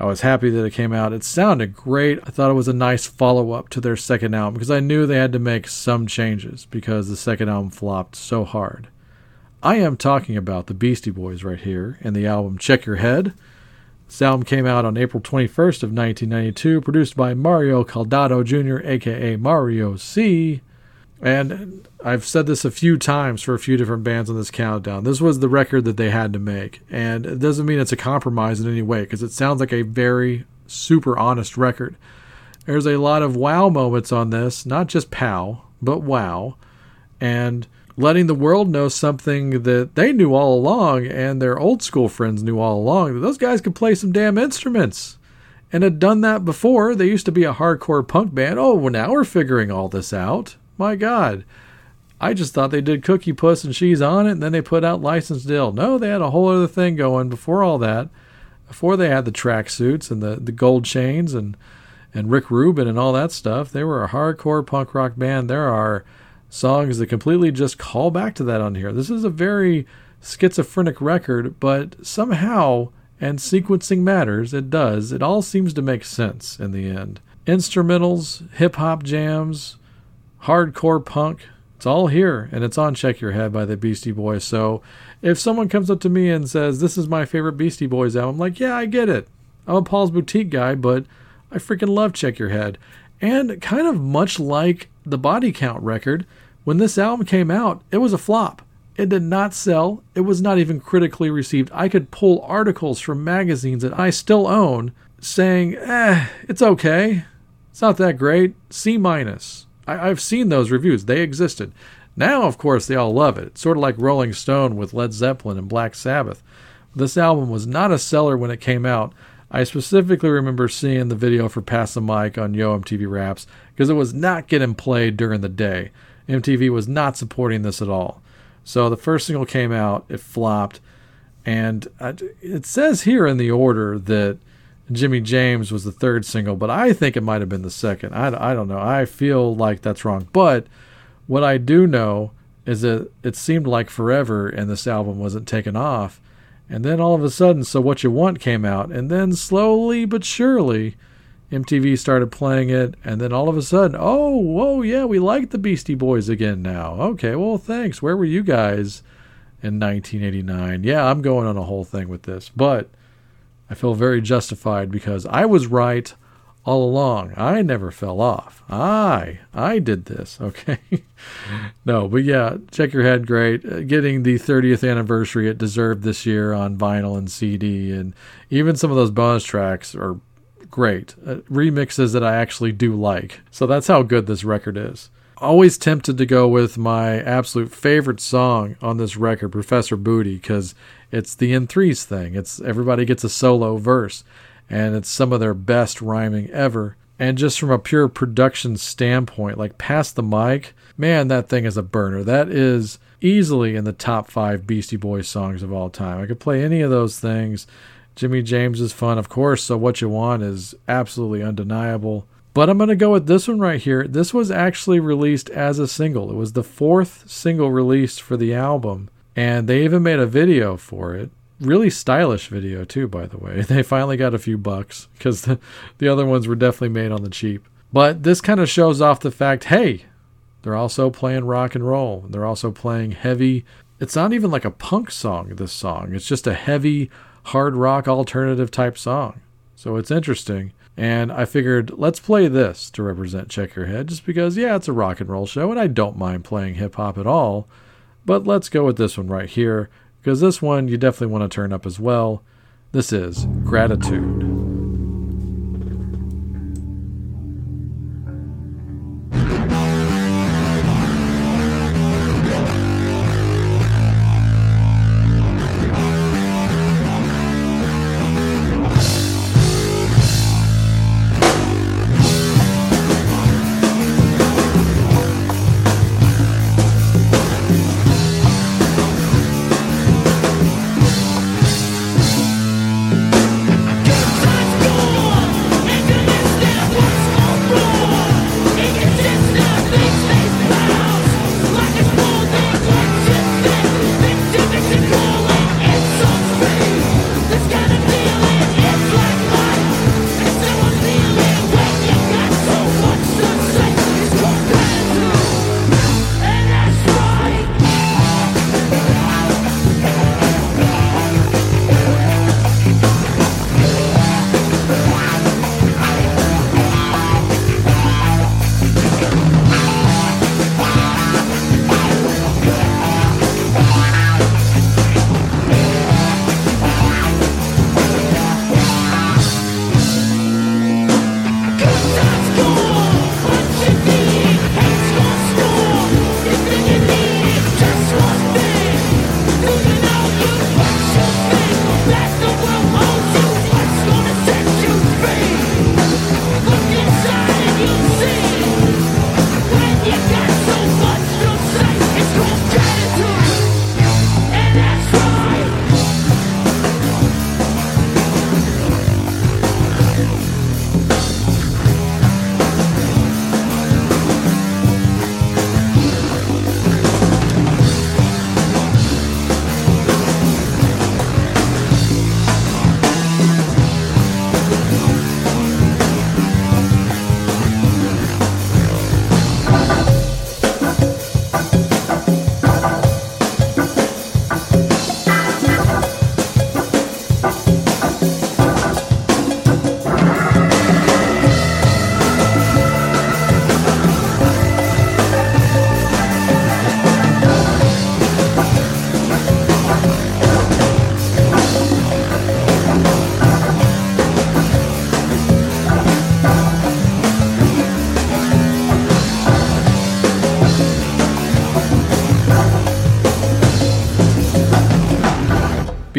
I was happy that it came out. It sounded great. I thought it was a nice follow up to their second album because I knew they had to make some changes because the second album flopped so hard. I am talking about the Beastie Boys right here and the album Check Your Head. This album came out on April 21st of 1992, produced by Mario Caldato Jr., aka Mario C. And I've said this a few times for a few different bands on this countdown. This was the record that they had to make. And it doesn't mean it's a compromise in any way because it sounds like a very super honest record. There's a lot of wow moments on this, not just pow, but wow. And letting the world know something that they knew all along and their old school friends knew all along that those guys could play some damn instruments and had done that before. They used to be a hardcore punk band. Oh, well, now we're figuring all this out. My God. I just thought they did Cookie Puss and She's on it, and then they put out Licensed Ill. No, they had a whole other thing going before all that. Before they had the tracksuits and the, the gold chains and, and Rick Rubin and all that stuff, they were a hardcore punk rock band. There are songs that completely just call back to that on here. This is a very schizophrenic record, but somehow, and sequencing matters, it does. It all seems to make sense in the end. Instrumentals, hip hop jams, hardcore punk, it's all here, and it's on Check Your Head by the Beastie Boys. So if someone comes up to me and says, This is my favorite Beastie Boys album, I'm like, Yeah, I get it. I'm a Paul's Boutique guy, but I freaking love Check Your Head. And kind of much like the Body Count record, when this album came out, it was a flop. It did not sell. It was not even critically received. I could pull articles from magazines that I still own saying, eh, it's okay. It's not that great. C minus. I- I've seen those reviews. They existed. Now, of course, they all love it. It's sort of like Rolling Stone with Led Zeppelin and Black Sabbath. This album was not a seller when it came out. I specifically remember seeing the video for Pass the Mic on Yo MTV Raps because it was not getting played during the day. MTV was not supporting this at all. So the first single came out, it flopped, and it says here in the order that Jimmy James was the third single, but I think it might have been the second. I, I don't know. I feel like that's wrong. But what I do know is that it seemed like forever and this album wasn't taken off. And then all of a sudden, So What You Want came out. And then slowly but surely, MTV started playing it. And then all of a sudden, oh, whoa, yeah, we like the Beastie Boys again now. Okay, well, thanks. Where were you guys in 1989? Yeah, I'm going on a whole thing with this. But I feel very justified because I was right all along. I never fell off. I I did this. Okay. no, but yeah, check your head. Great, Uh, getting the 30th anniversary it deserved this year on vinyl and CD, and even some of those bonus tracks are great uh, remixes that I actually do like. So that's how good this record is. Always tempted to go with my absolute favorite song on this record, Professor Booty, because it's the N3s thing. It's everybody gets a solo verse, and it's some of their best rhyming ever. And just from a pure production standpoint, like pass the mic, man, that thing is a burner. That is easily in the top five Beastie Boys songs of all time. I could play any of those things. Jimmy James is fun, of course, so What You Want is absolutely undeniable. But I'm going to go with this one right here. This was actually released as a single. It was the fourth single released for the album, and they even made a video for it. Really stylish video, too, by the way. They finally got a few bucks because the, the other ones were definitely made on the cheap. But this kind of shows off the fact hey, they're also playing rock and roll. They're also playing heavy. It's not even like a punk song, this song. It's just a heavy, hard rock alternative type song. So it's interesting. And I figured, let's play this to represent Check Your Head, just because, yeah, it's a rock and roll show, and I don't mind playing hip hop at all. But let's go with this one right here, because this one you definitely want to turn up as well. This is Gratitude.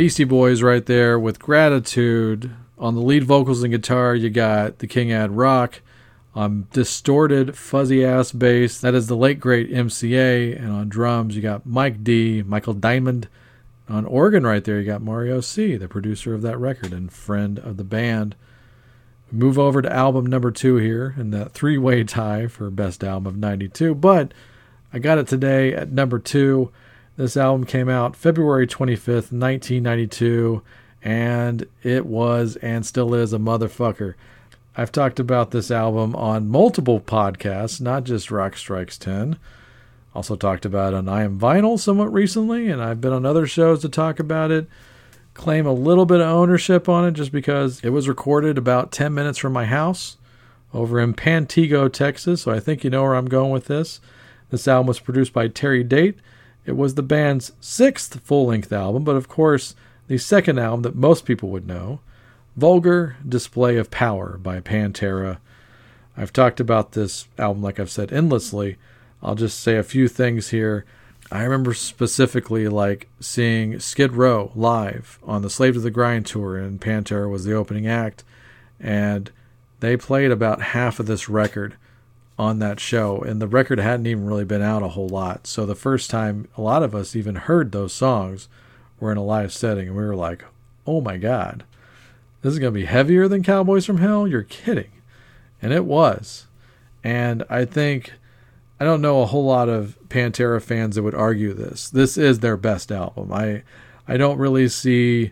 Beastie Boys right there with Gratitude. On the lead vocals and guitar, you got the King Ad Rock. On distorted, fuzzy ass bass, that is the late great MCA. And on drums, you got Mike D, Michael Diamond. On organ right there, you got Mario C, the producer of that record and friend of the band. Move over to album number two here in that three way tie for best album of 92. But I got it today at number two. This album came out February 25th, 1992, and it was and still is a motherfucker. I've talked about this album on multiple podcasts, not just Rock Strikes 10. Also talked about on I Am Vinyl somewhat recently, and I've been on other shows to talk about it. Claim a little bit of ownership on it just because it was recorded about 10 minutes from my house over in Pantego, Texas, so I think you know where I'm going with this. This album was produced by Terry Date. It was the band's sixth full length album, but of course, the second album that most people would know Vulgar Display of Power by Pantera. I've talked about this album, like I've said, endlessly. I'll just say a few things here. I remember specifically like seeing Skid Row live on the Slave to the Grind tour, and Pantera was the opening act, and they played about half of this record on that show, and the record hadn't even really been out a whole lot. So the first time a lot of us even heard those songs were in a live setting, and we were like, "Oh my god, this is gonna be heavier than Cowboys from Hell." You're kidding, and it was. And I think I don't know a whole lot of Pantera fans that would argue this. This is their best album. I I don't really see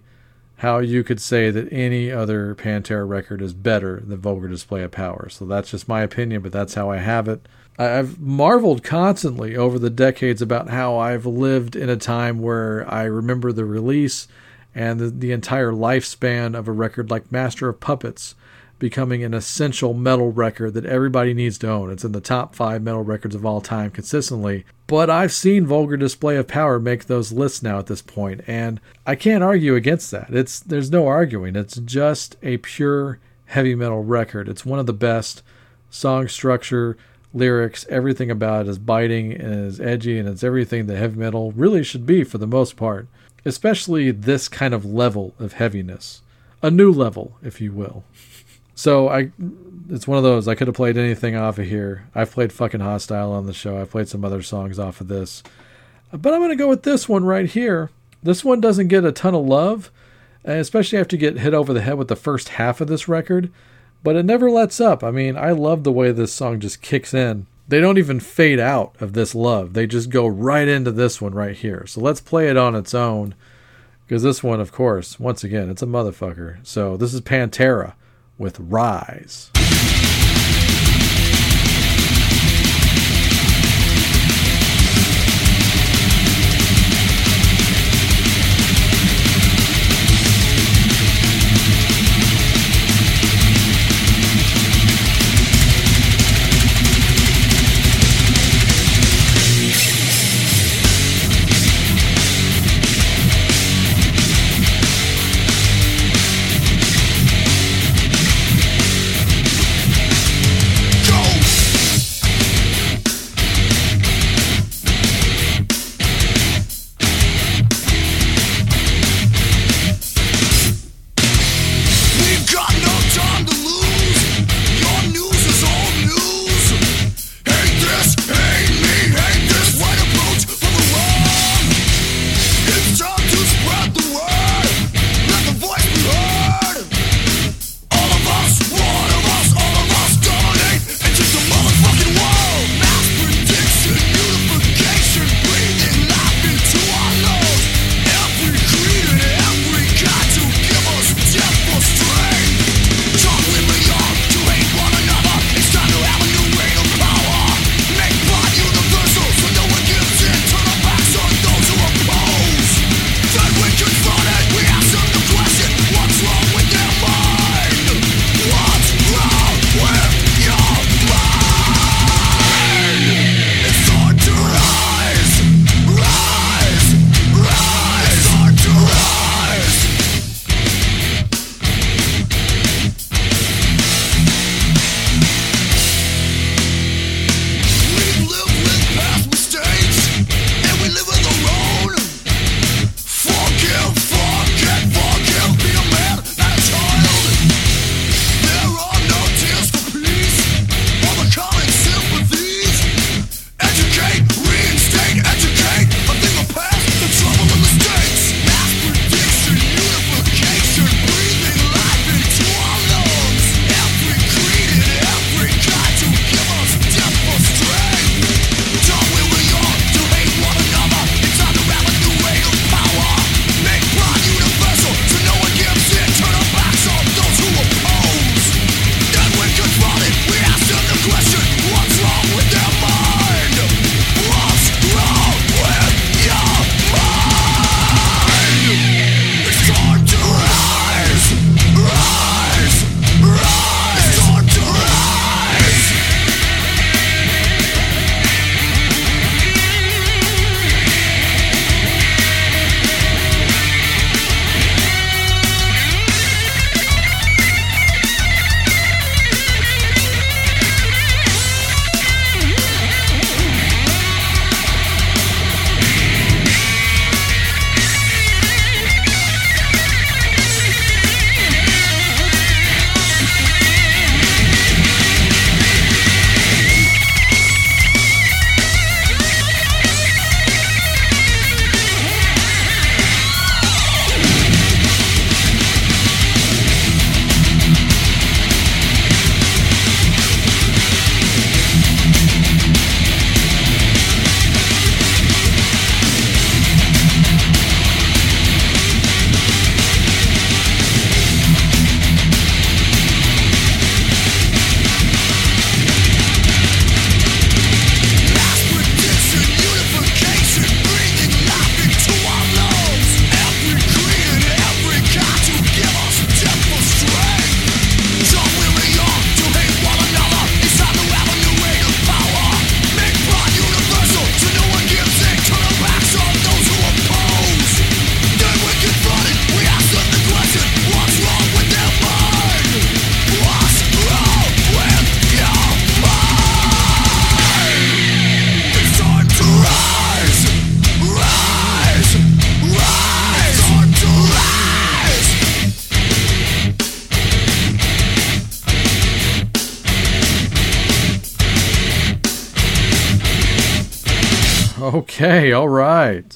how you could say that any other Pantera record is better than Vulgar Display of Power. So that's just my opinion, but that's how I have it. I've marveled constantly over the decades about how I've lived in a time where I remember the release and the, the entire lifespan of a record like Master of Puppets becoming an essential metal record that everybody needs to own. It's in the top five metal records of all time consistently. But I've seen Vulgar Display of Power make those lists now at this point, and I can't argue against that. It's there's no arguing. It's just a pure heavy metal record. It's one of the best song structure, lyrics, everything about it is biting and is edgy and it's everything that heavy metal really should be for the most part. Especially this kind of level of heaviness. A new level, if you will. So I it's one of those I could have played anything off of here. I've played fucking hostile on the show. I've played some other songs off of this. But I'm to go with this one right here. This one doesn't get a ton of love, eh, especially after you get hit over the head with the first half of this record, but it never lets up. I mean, I love the way this song just kicks in. They don't even fade out of this love. They just go right into this one right here. So let's play it on its own. Because this one, of course, once again, it's a motherfucker. So this is Pantera with Rise.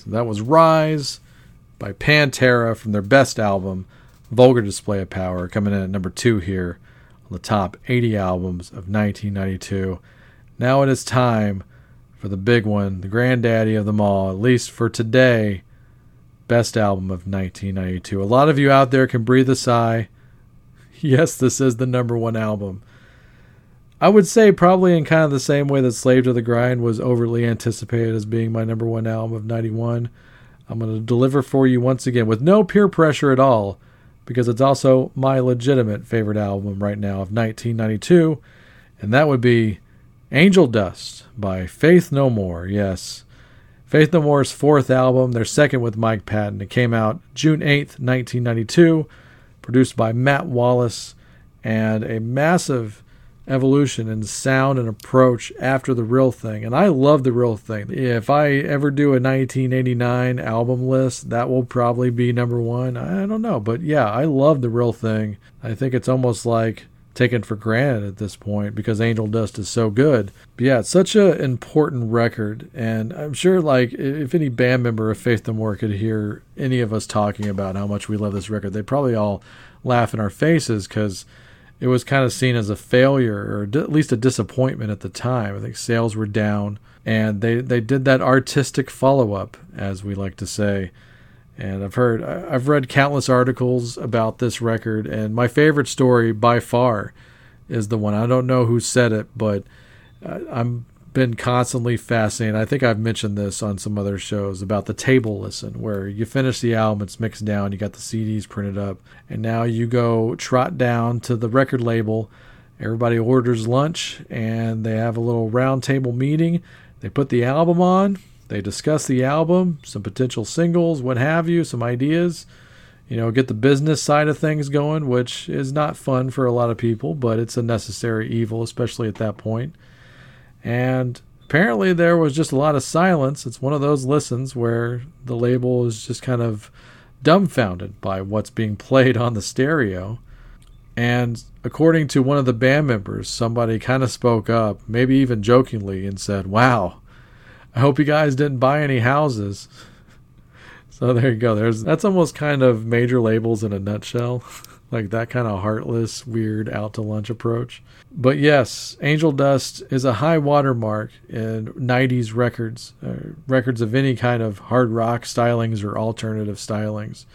That was Rise by Pantera from their best album, Vulgar Display of Power, coming in at number two here on the top 80 albums of 1992. Now it is time for the big one, the granddaddy of them all, at least for today, best album of 1992. A lot of you out there can breathe a sigh. Yes, this is the number one album. I would say probably in kind of the same way that Slave to the Grind was overly anticipated as being my number one album of 91. I'm going to deliver for you once again with no peer pressure at all because it's also my legitimate favorite album right now of 1992, and that would be Angel Dust by Faith No More. Yes. Faith No More's fourth album, their second with Mike Patton. It came out June 8th, 1992, produced by Matt Wallace, and a massive evolution and sound and approach after the real thing. And I love the real thing. If I ever do a 1989 album list, that will probably be number one. I don't know. But yeah, I love the real thing. I think it's almost like taken for granted at this point because Angel Dust is so good. But yeah, it's such an important record. And I'm sure, like, if any band member of Faith No More could hear any of us talking about how much we love this record, they'd probably all laugh in our faces because it was kind of seen as a failure or at least a disappointment at the time. I think sales were down, and they they did that artistic follow up, as we like to say. And I've heard, I've read countless articles about this record, and my favorite story by far is the one. I don't know who said it, but uh, I'm been constantly fascinated. I think I've mentioned this on some other shows about the table listen, where you finish the album, it's mixed down, you got the CDs printed up, and now you go trot down to the record label. Everybody orders lunch, and they have a little round table meeting. They put the album on, they discuss the album, some potential singles, what have you, some ideas. You know, get the business side of things going, which is not fun for a lot of people, but it's a necessary evil, especially at that point. And apparently, there was just a lot of silence. It's one of those listens where the label is just kind of dumbfounded by what's being played on the stereo. And according to one of the band members, somebody kind of spoke up, maybe even jokingly, and said, Wow, I hope you guys didn't buy any houses. So there you go. There's that's almost kind of major labels in a nutshell. like that kind of heartless, weird out to lunch approach. But yes, Angel Dust is a high watermark in 90s records, uh, records of any kind of hard rock stylings or alternative stylings.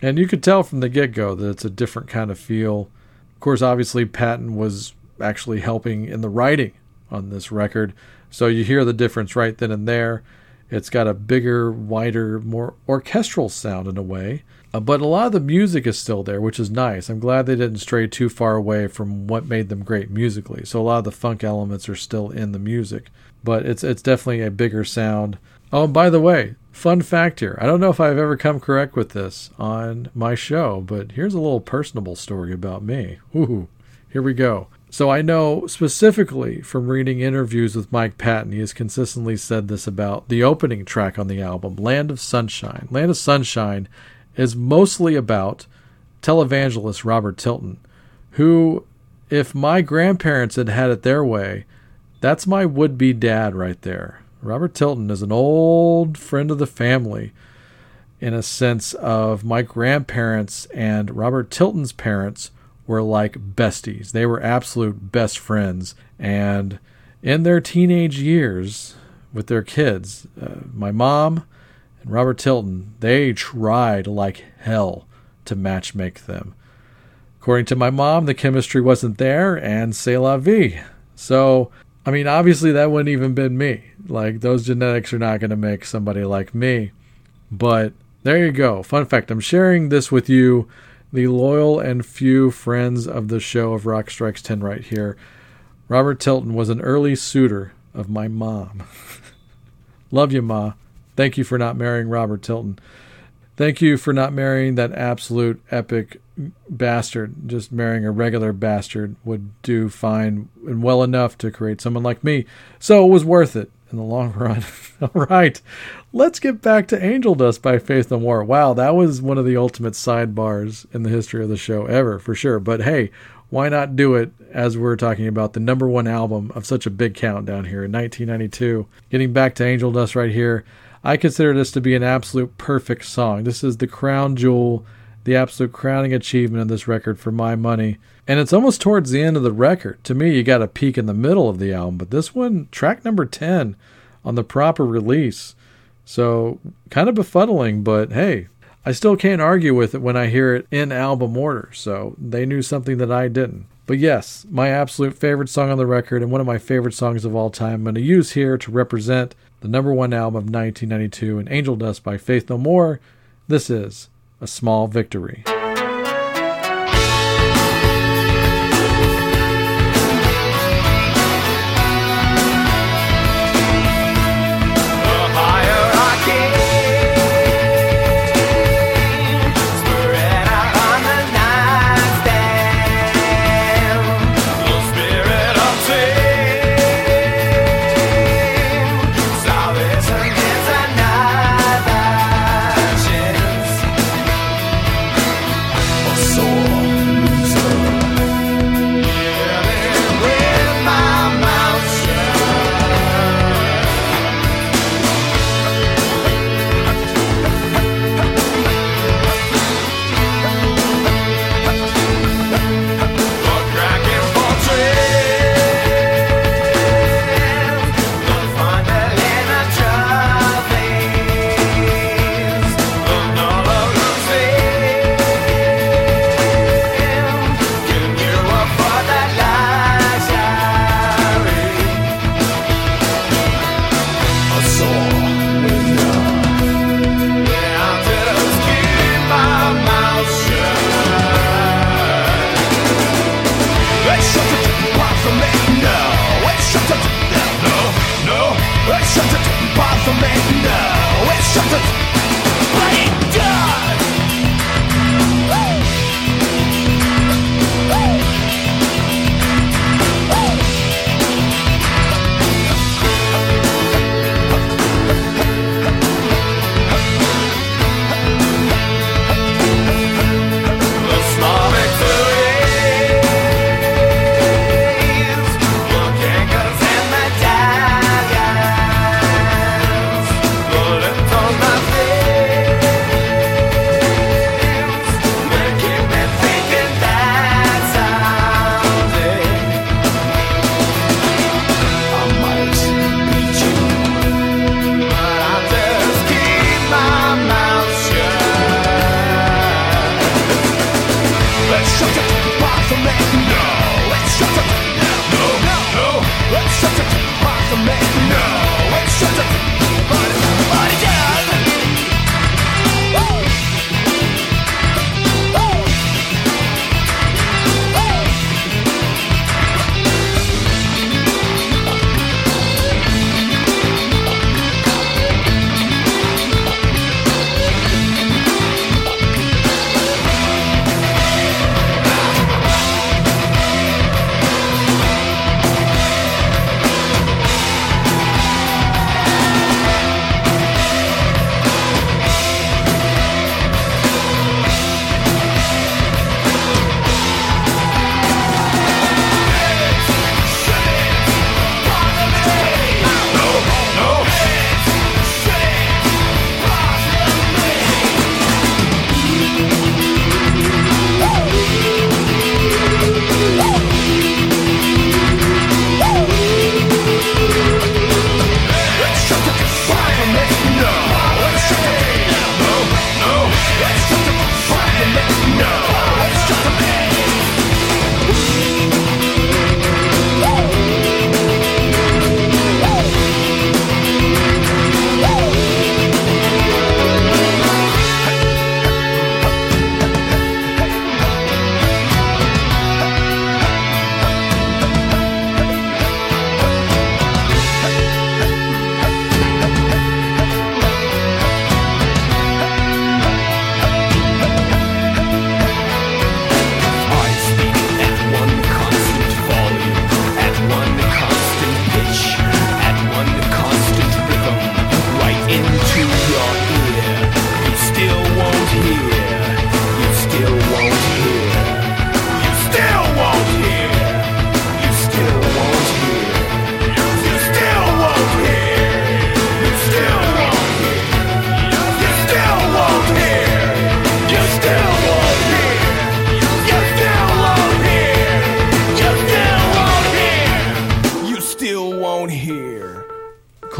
And you could tell from the get go that it's a different kind of feel. Of course, obviously, Patton was actually helping in the writing on this record. So you hear the difference right then and there. It's got a bigger, wider, more orchestral sound in a way. Uh, but a lot of the music is still there, which is nice. I'm glad they didn't stray too far away from what made them great musically. So a lot of the funk elements are still in the music, but it's it's definitely a bigger sound. Oh, and by the way, fun fact here. I don't know if I've ever come correct with this on my show, but here's a little personable story about me. Ooh, here we go. So I know specifically from reading interviews with Mike Patton, he has consistently said this about the opening track on the album, Land of Sunshine. Land of Sunshine is mostly about televangelist Robert Tilton, who, if my grandparents had had it their way, that's my would be dad right there. Robert Tilton is an old friend of the family in a sense of my grandparents and Robert Tilton's parents were like besties. They were absolute best friends. And in their teenage years with their kids, uh, my mom and Robert Tilton, they tried like hell to matchmake them. According to my mom, the chemistry wasn't there, and c'est la vie. So, I mean, obviously, that wouldn't even been me. Like, those genetics are not going to make somebody like me. But there you go. Fun fact I'm sharing this with you, the loyal and few friends of the show of Rock Strikes 10 right here. Robert Tilton was an early suitor of my mom. Love you, Ma. Thank you for not marrying Robert Tilton. Thank you for not marrying that absolute epic bastard. Just marrying a regular bastard would do fine and well enough to create someone like me. So it was worth it in the long run. All right, let's get back to Angel Dust by Faith No More. Wow, that was one of the ultimate sidebars in the history of the show ever, for sure. But hey, why not do it as we're talking about the number one album of such a big countdown here in 1992? Getting back to Angel Dust right here, I consider this to be an absolute perfect song. This is the crown jewel, the absolute crowning achievement of this record for my money. And it's almost towards the end of the record. To me, you got a peak in the middle of the album, but this one, track number 10 on the proper release. So kind of befuddling, but hey, I still can't argue with it when I hear it in album order. So they knew something that I didn't. But yes, my absolute favorite song on the record and one of my favorite songs of all time, I'm going to use here to represent the number one album of 1992 and Angel Dust by Faith No More. This is A Small Victory.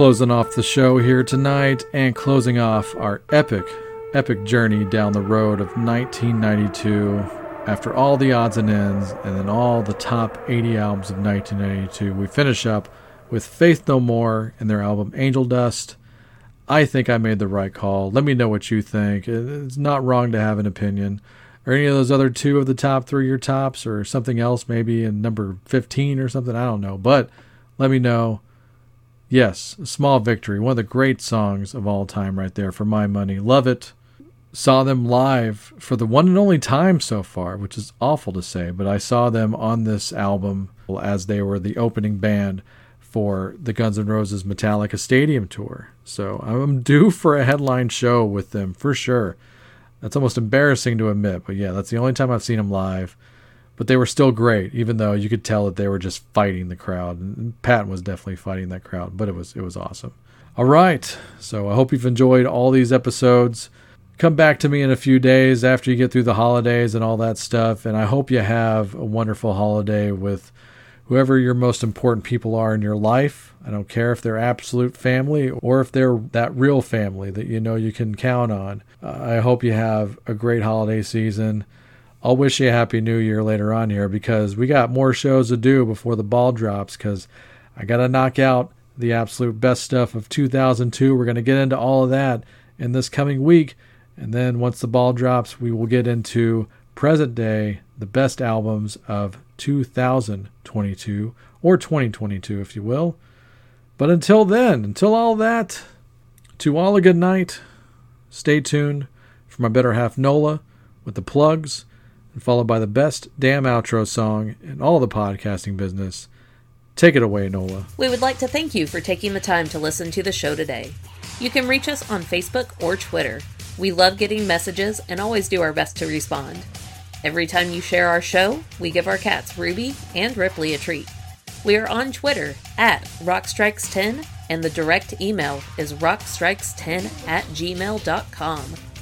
Closing off the show here tonight and closing off our epic, epic journey down the road of 1992 after all the odds and ends and then all the top 80 albums of 1992. We finish up with Faith No More and their album Angel Dust. I think I made the right call. Let me know what you think. It's not wrong to have an opinion. Or any of those other two of the top three your tops, or something else, maybe in number 15 or something. I don't know. But let me know. Yes, Small Victory, one of the great songs of all time, right there for my money. Love it. Saw them live for the one and only time so far, which is awful to say, but I saw them on this album as they were the opening band for the Guns N' Roses Metallica Stadium tour. So I'm due for a headline show with them for sure. That's almost embarrassing to admit, but yeah, that's the only time I've seen them live. But they were still great, even though you could tell that they were just fighting the crowd. And Patton was definitely fighting that crowd, but it was it was awesome. All right, so I hope you've enjoyed all these episodes. Come back to me in a few days after you get through the holidays and all that stuff, and I hope you have a wonderful holiday with whoever your most important people are in your life. I don't care if they're absolute family or if they're that real family that you know you can count on. Uh, I hope you have a great holiday season. I'll wish you a happy new year later on here because we got more shows to do before the ball drops because I got to knock out the absolute best stuff of 2002. We're going to get into all of that in this coming week. And then once the ball drops, we will get into present day, the best albums of 2022 or 2022, if you will. But until then, until all that, to all a good night. Stay tuned for my better half Nola with the plugs, followed by the best damn outro song in all the podcasting business. Take it away, Nola. We would like to thank you for taking the time to listen to the show today. You can reach us on Facebook or Twitter. We love getting messages and always do our best to respond. Every time you share our show, we give our cats Ruby and Ripley a treat. We are on Twitter at Rockstrikes10, and the direct email is rockstrikes10 at gmail.com.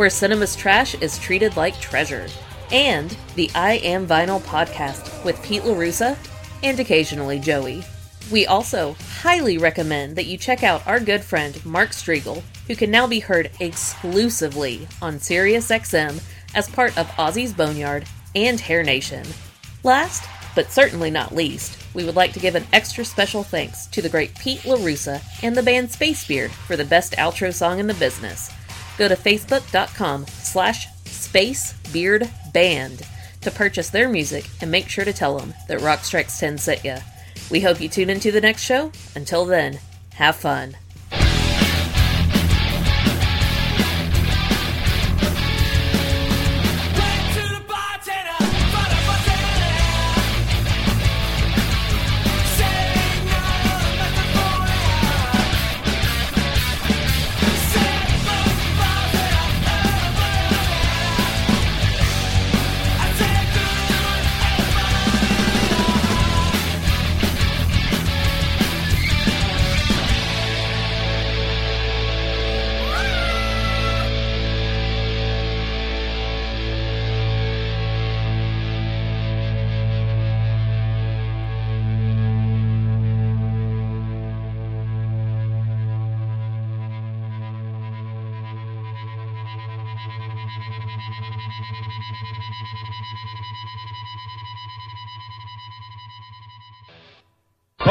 where cinema's trash is treated like treasure. And the I Am Vinyl podcast with Pete LaRussa and occasionally Joey. We also highly recommend that you check out our good friend Mark Strigl, who can now be heard exclusively on SiriusXM as part of Ozzy's Boneyard and Hair Nation. Last, but certainly not least, we would like to give an extra special thanks to the great Pete LaRussa and the band Spacebeard for the best outro song in the business. Go to facebook.com slash spacebeardband to purchase their music and make sure to tell them that Rock Strikes 10 sent ya. We hope you tune into the next show. Until then, have fun.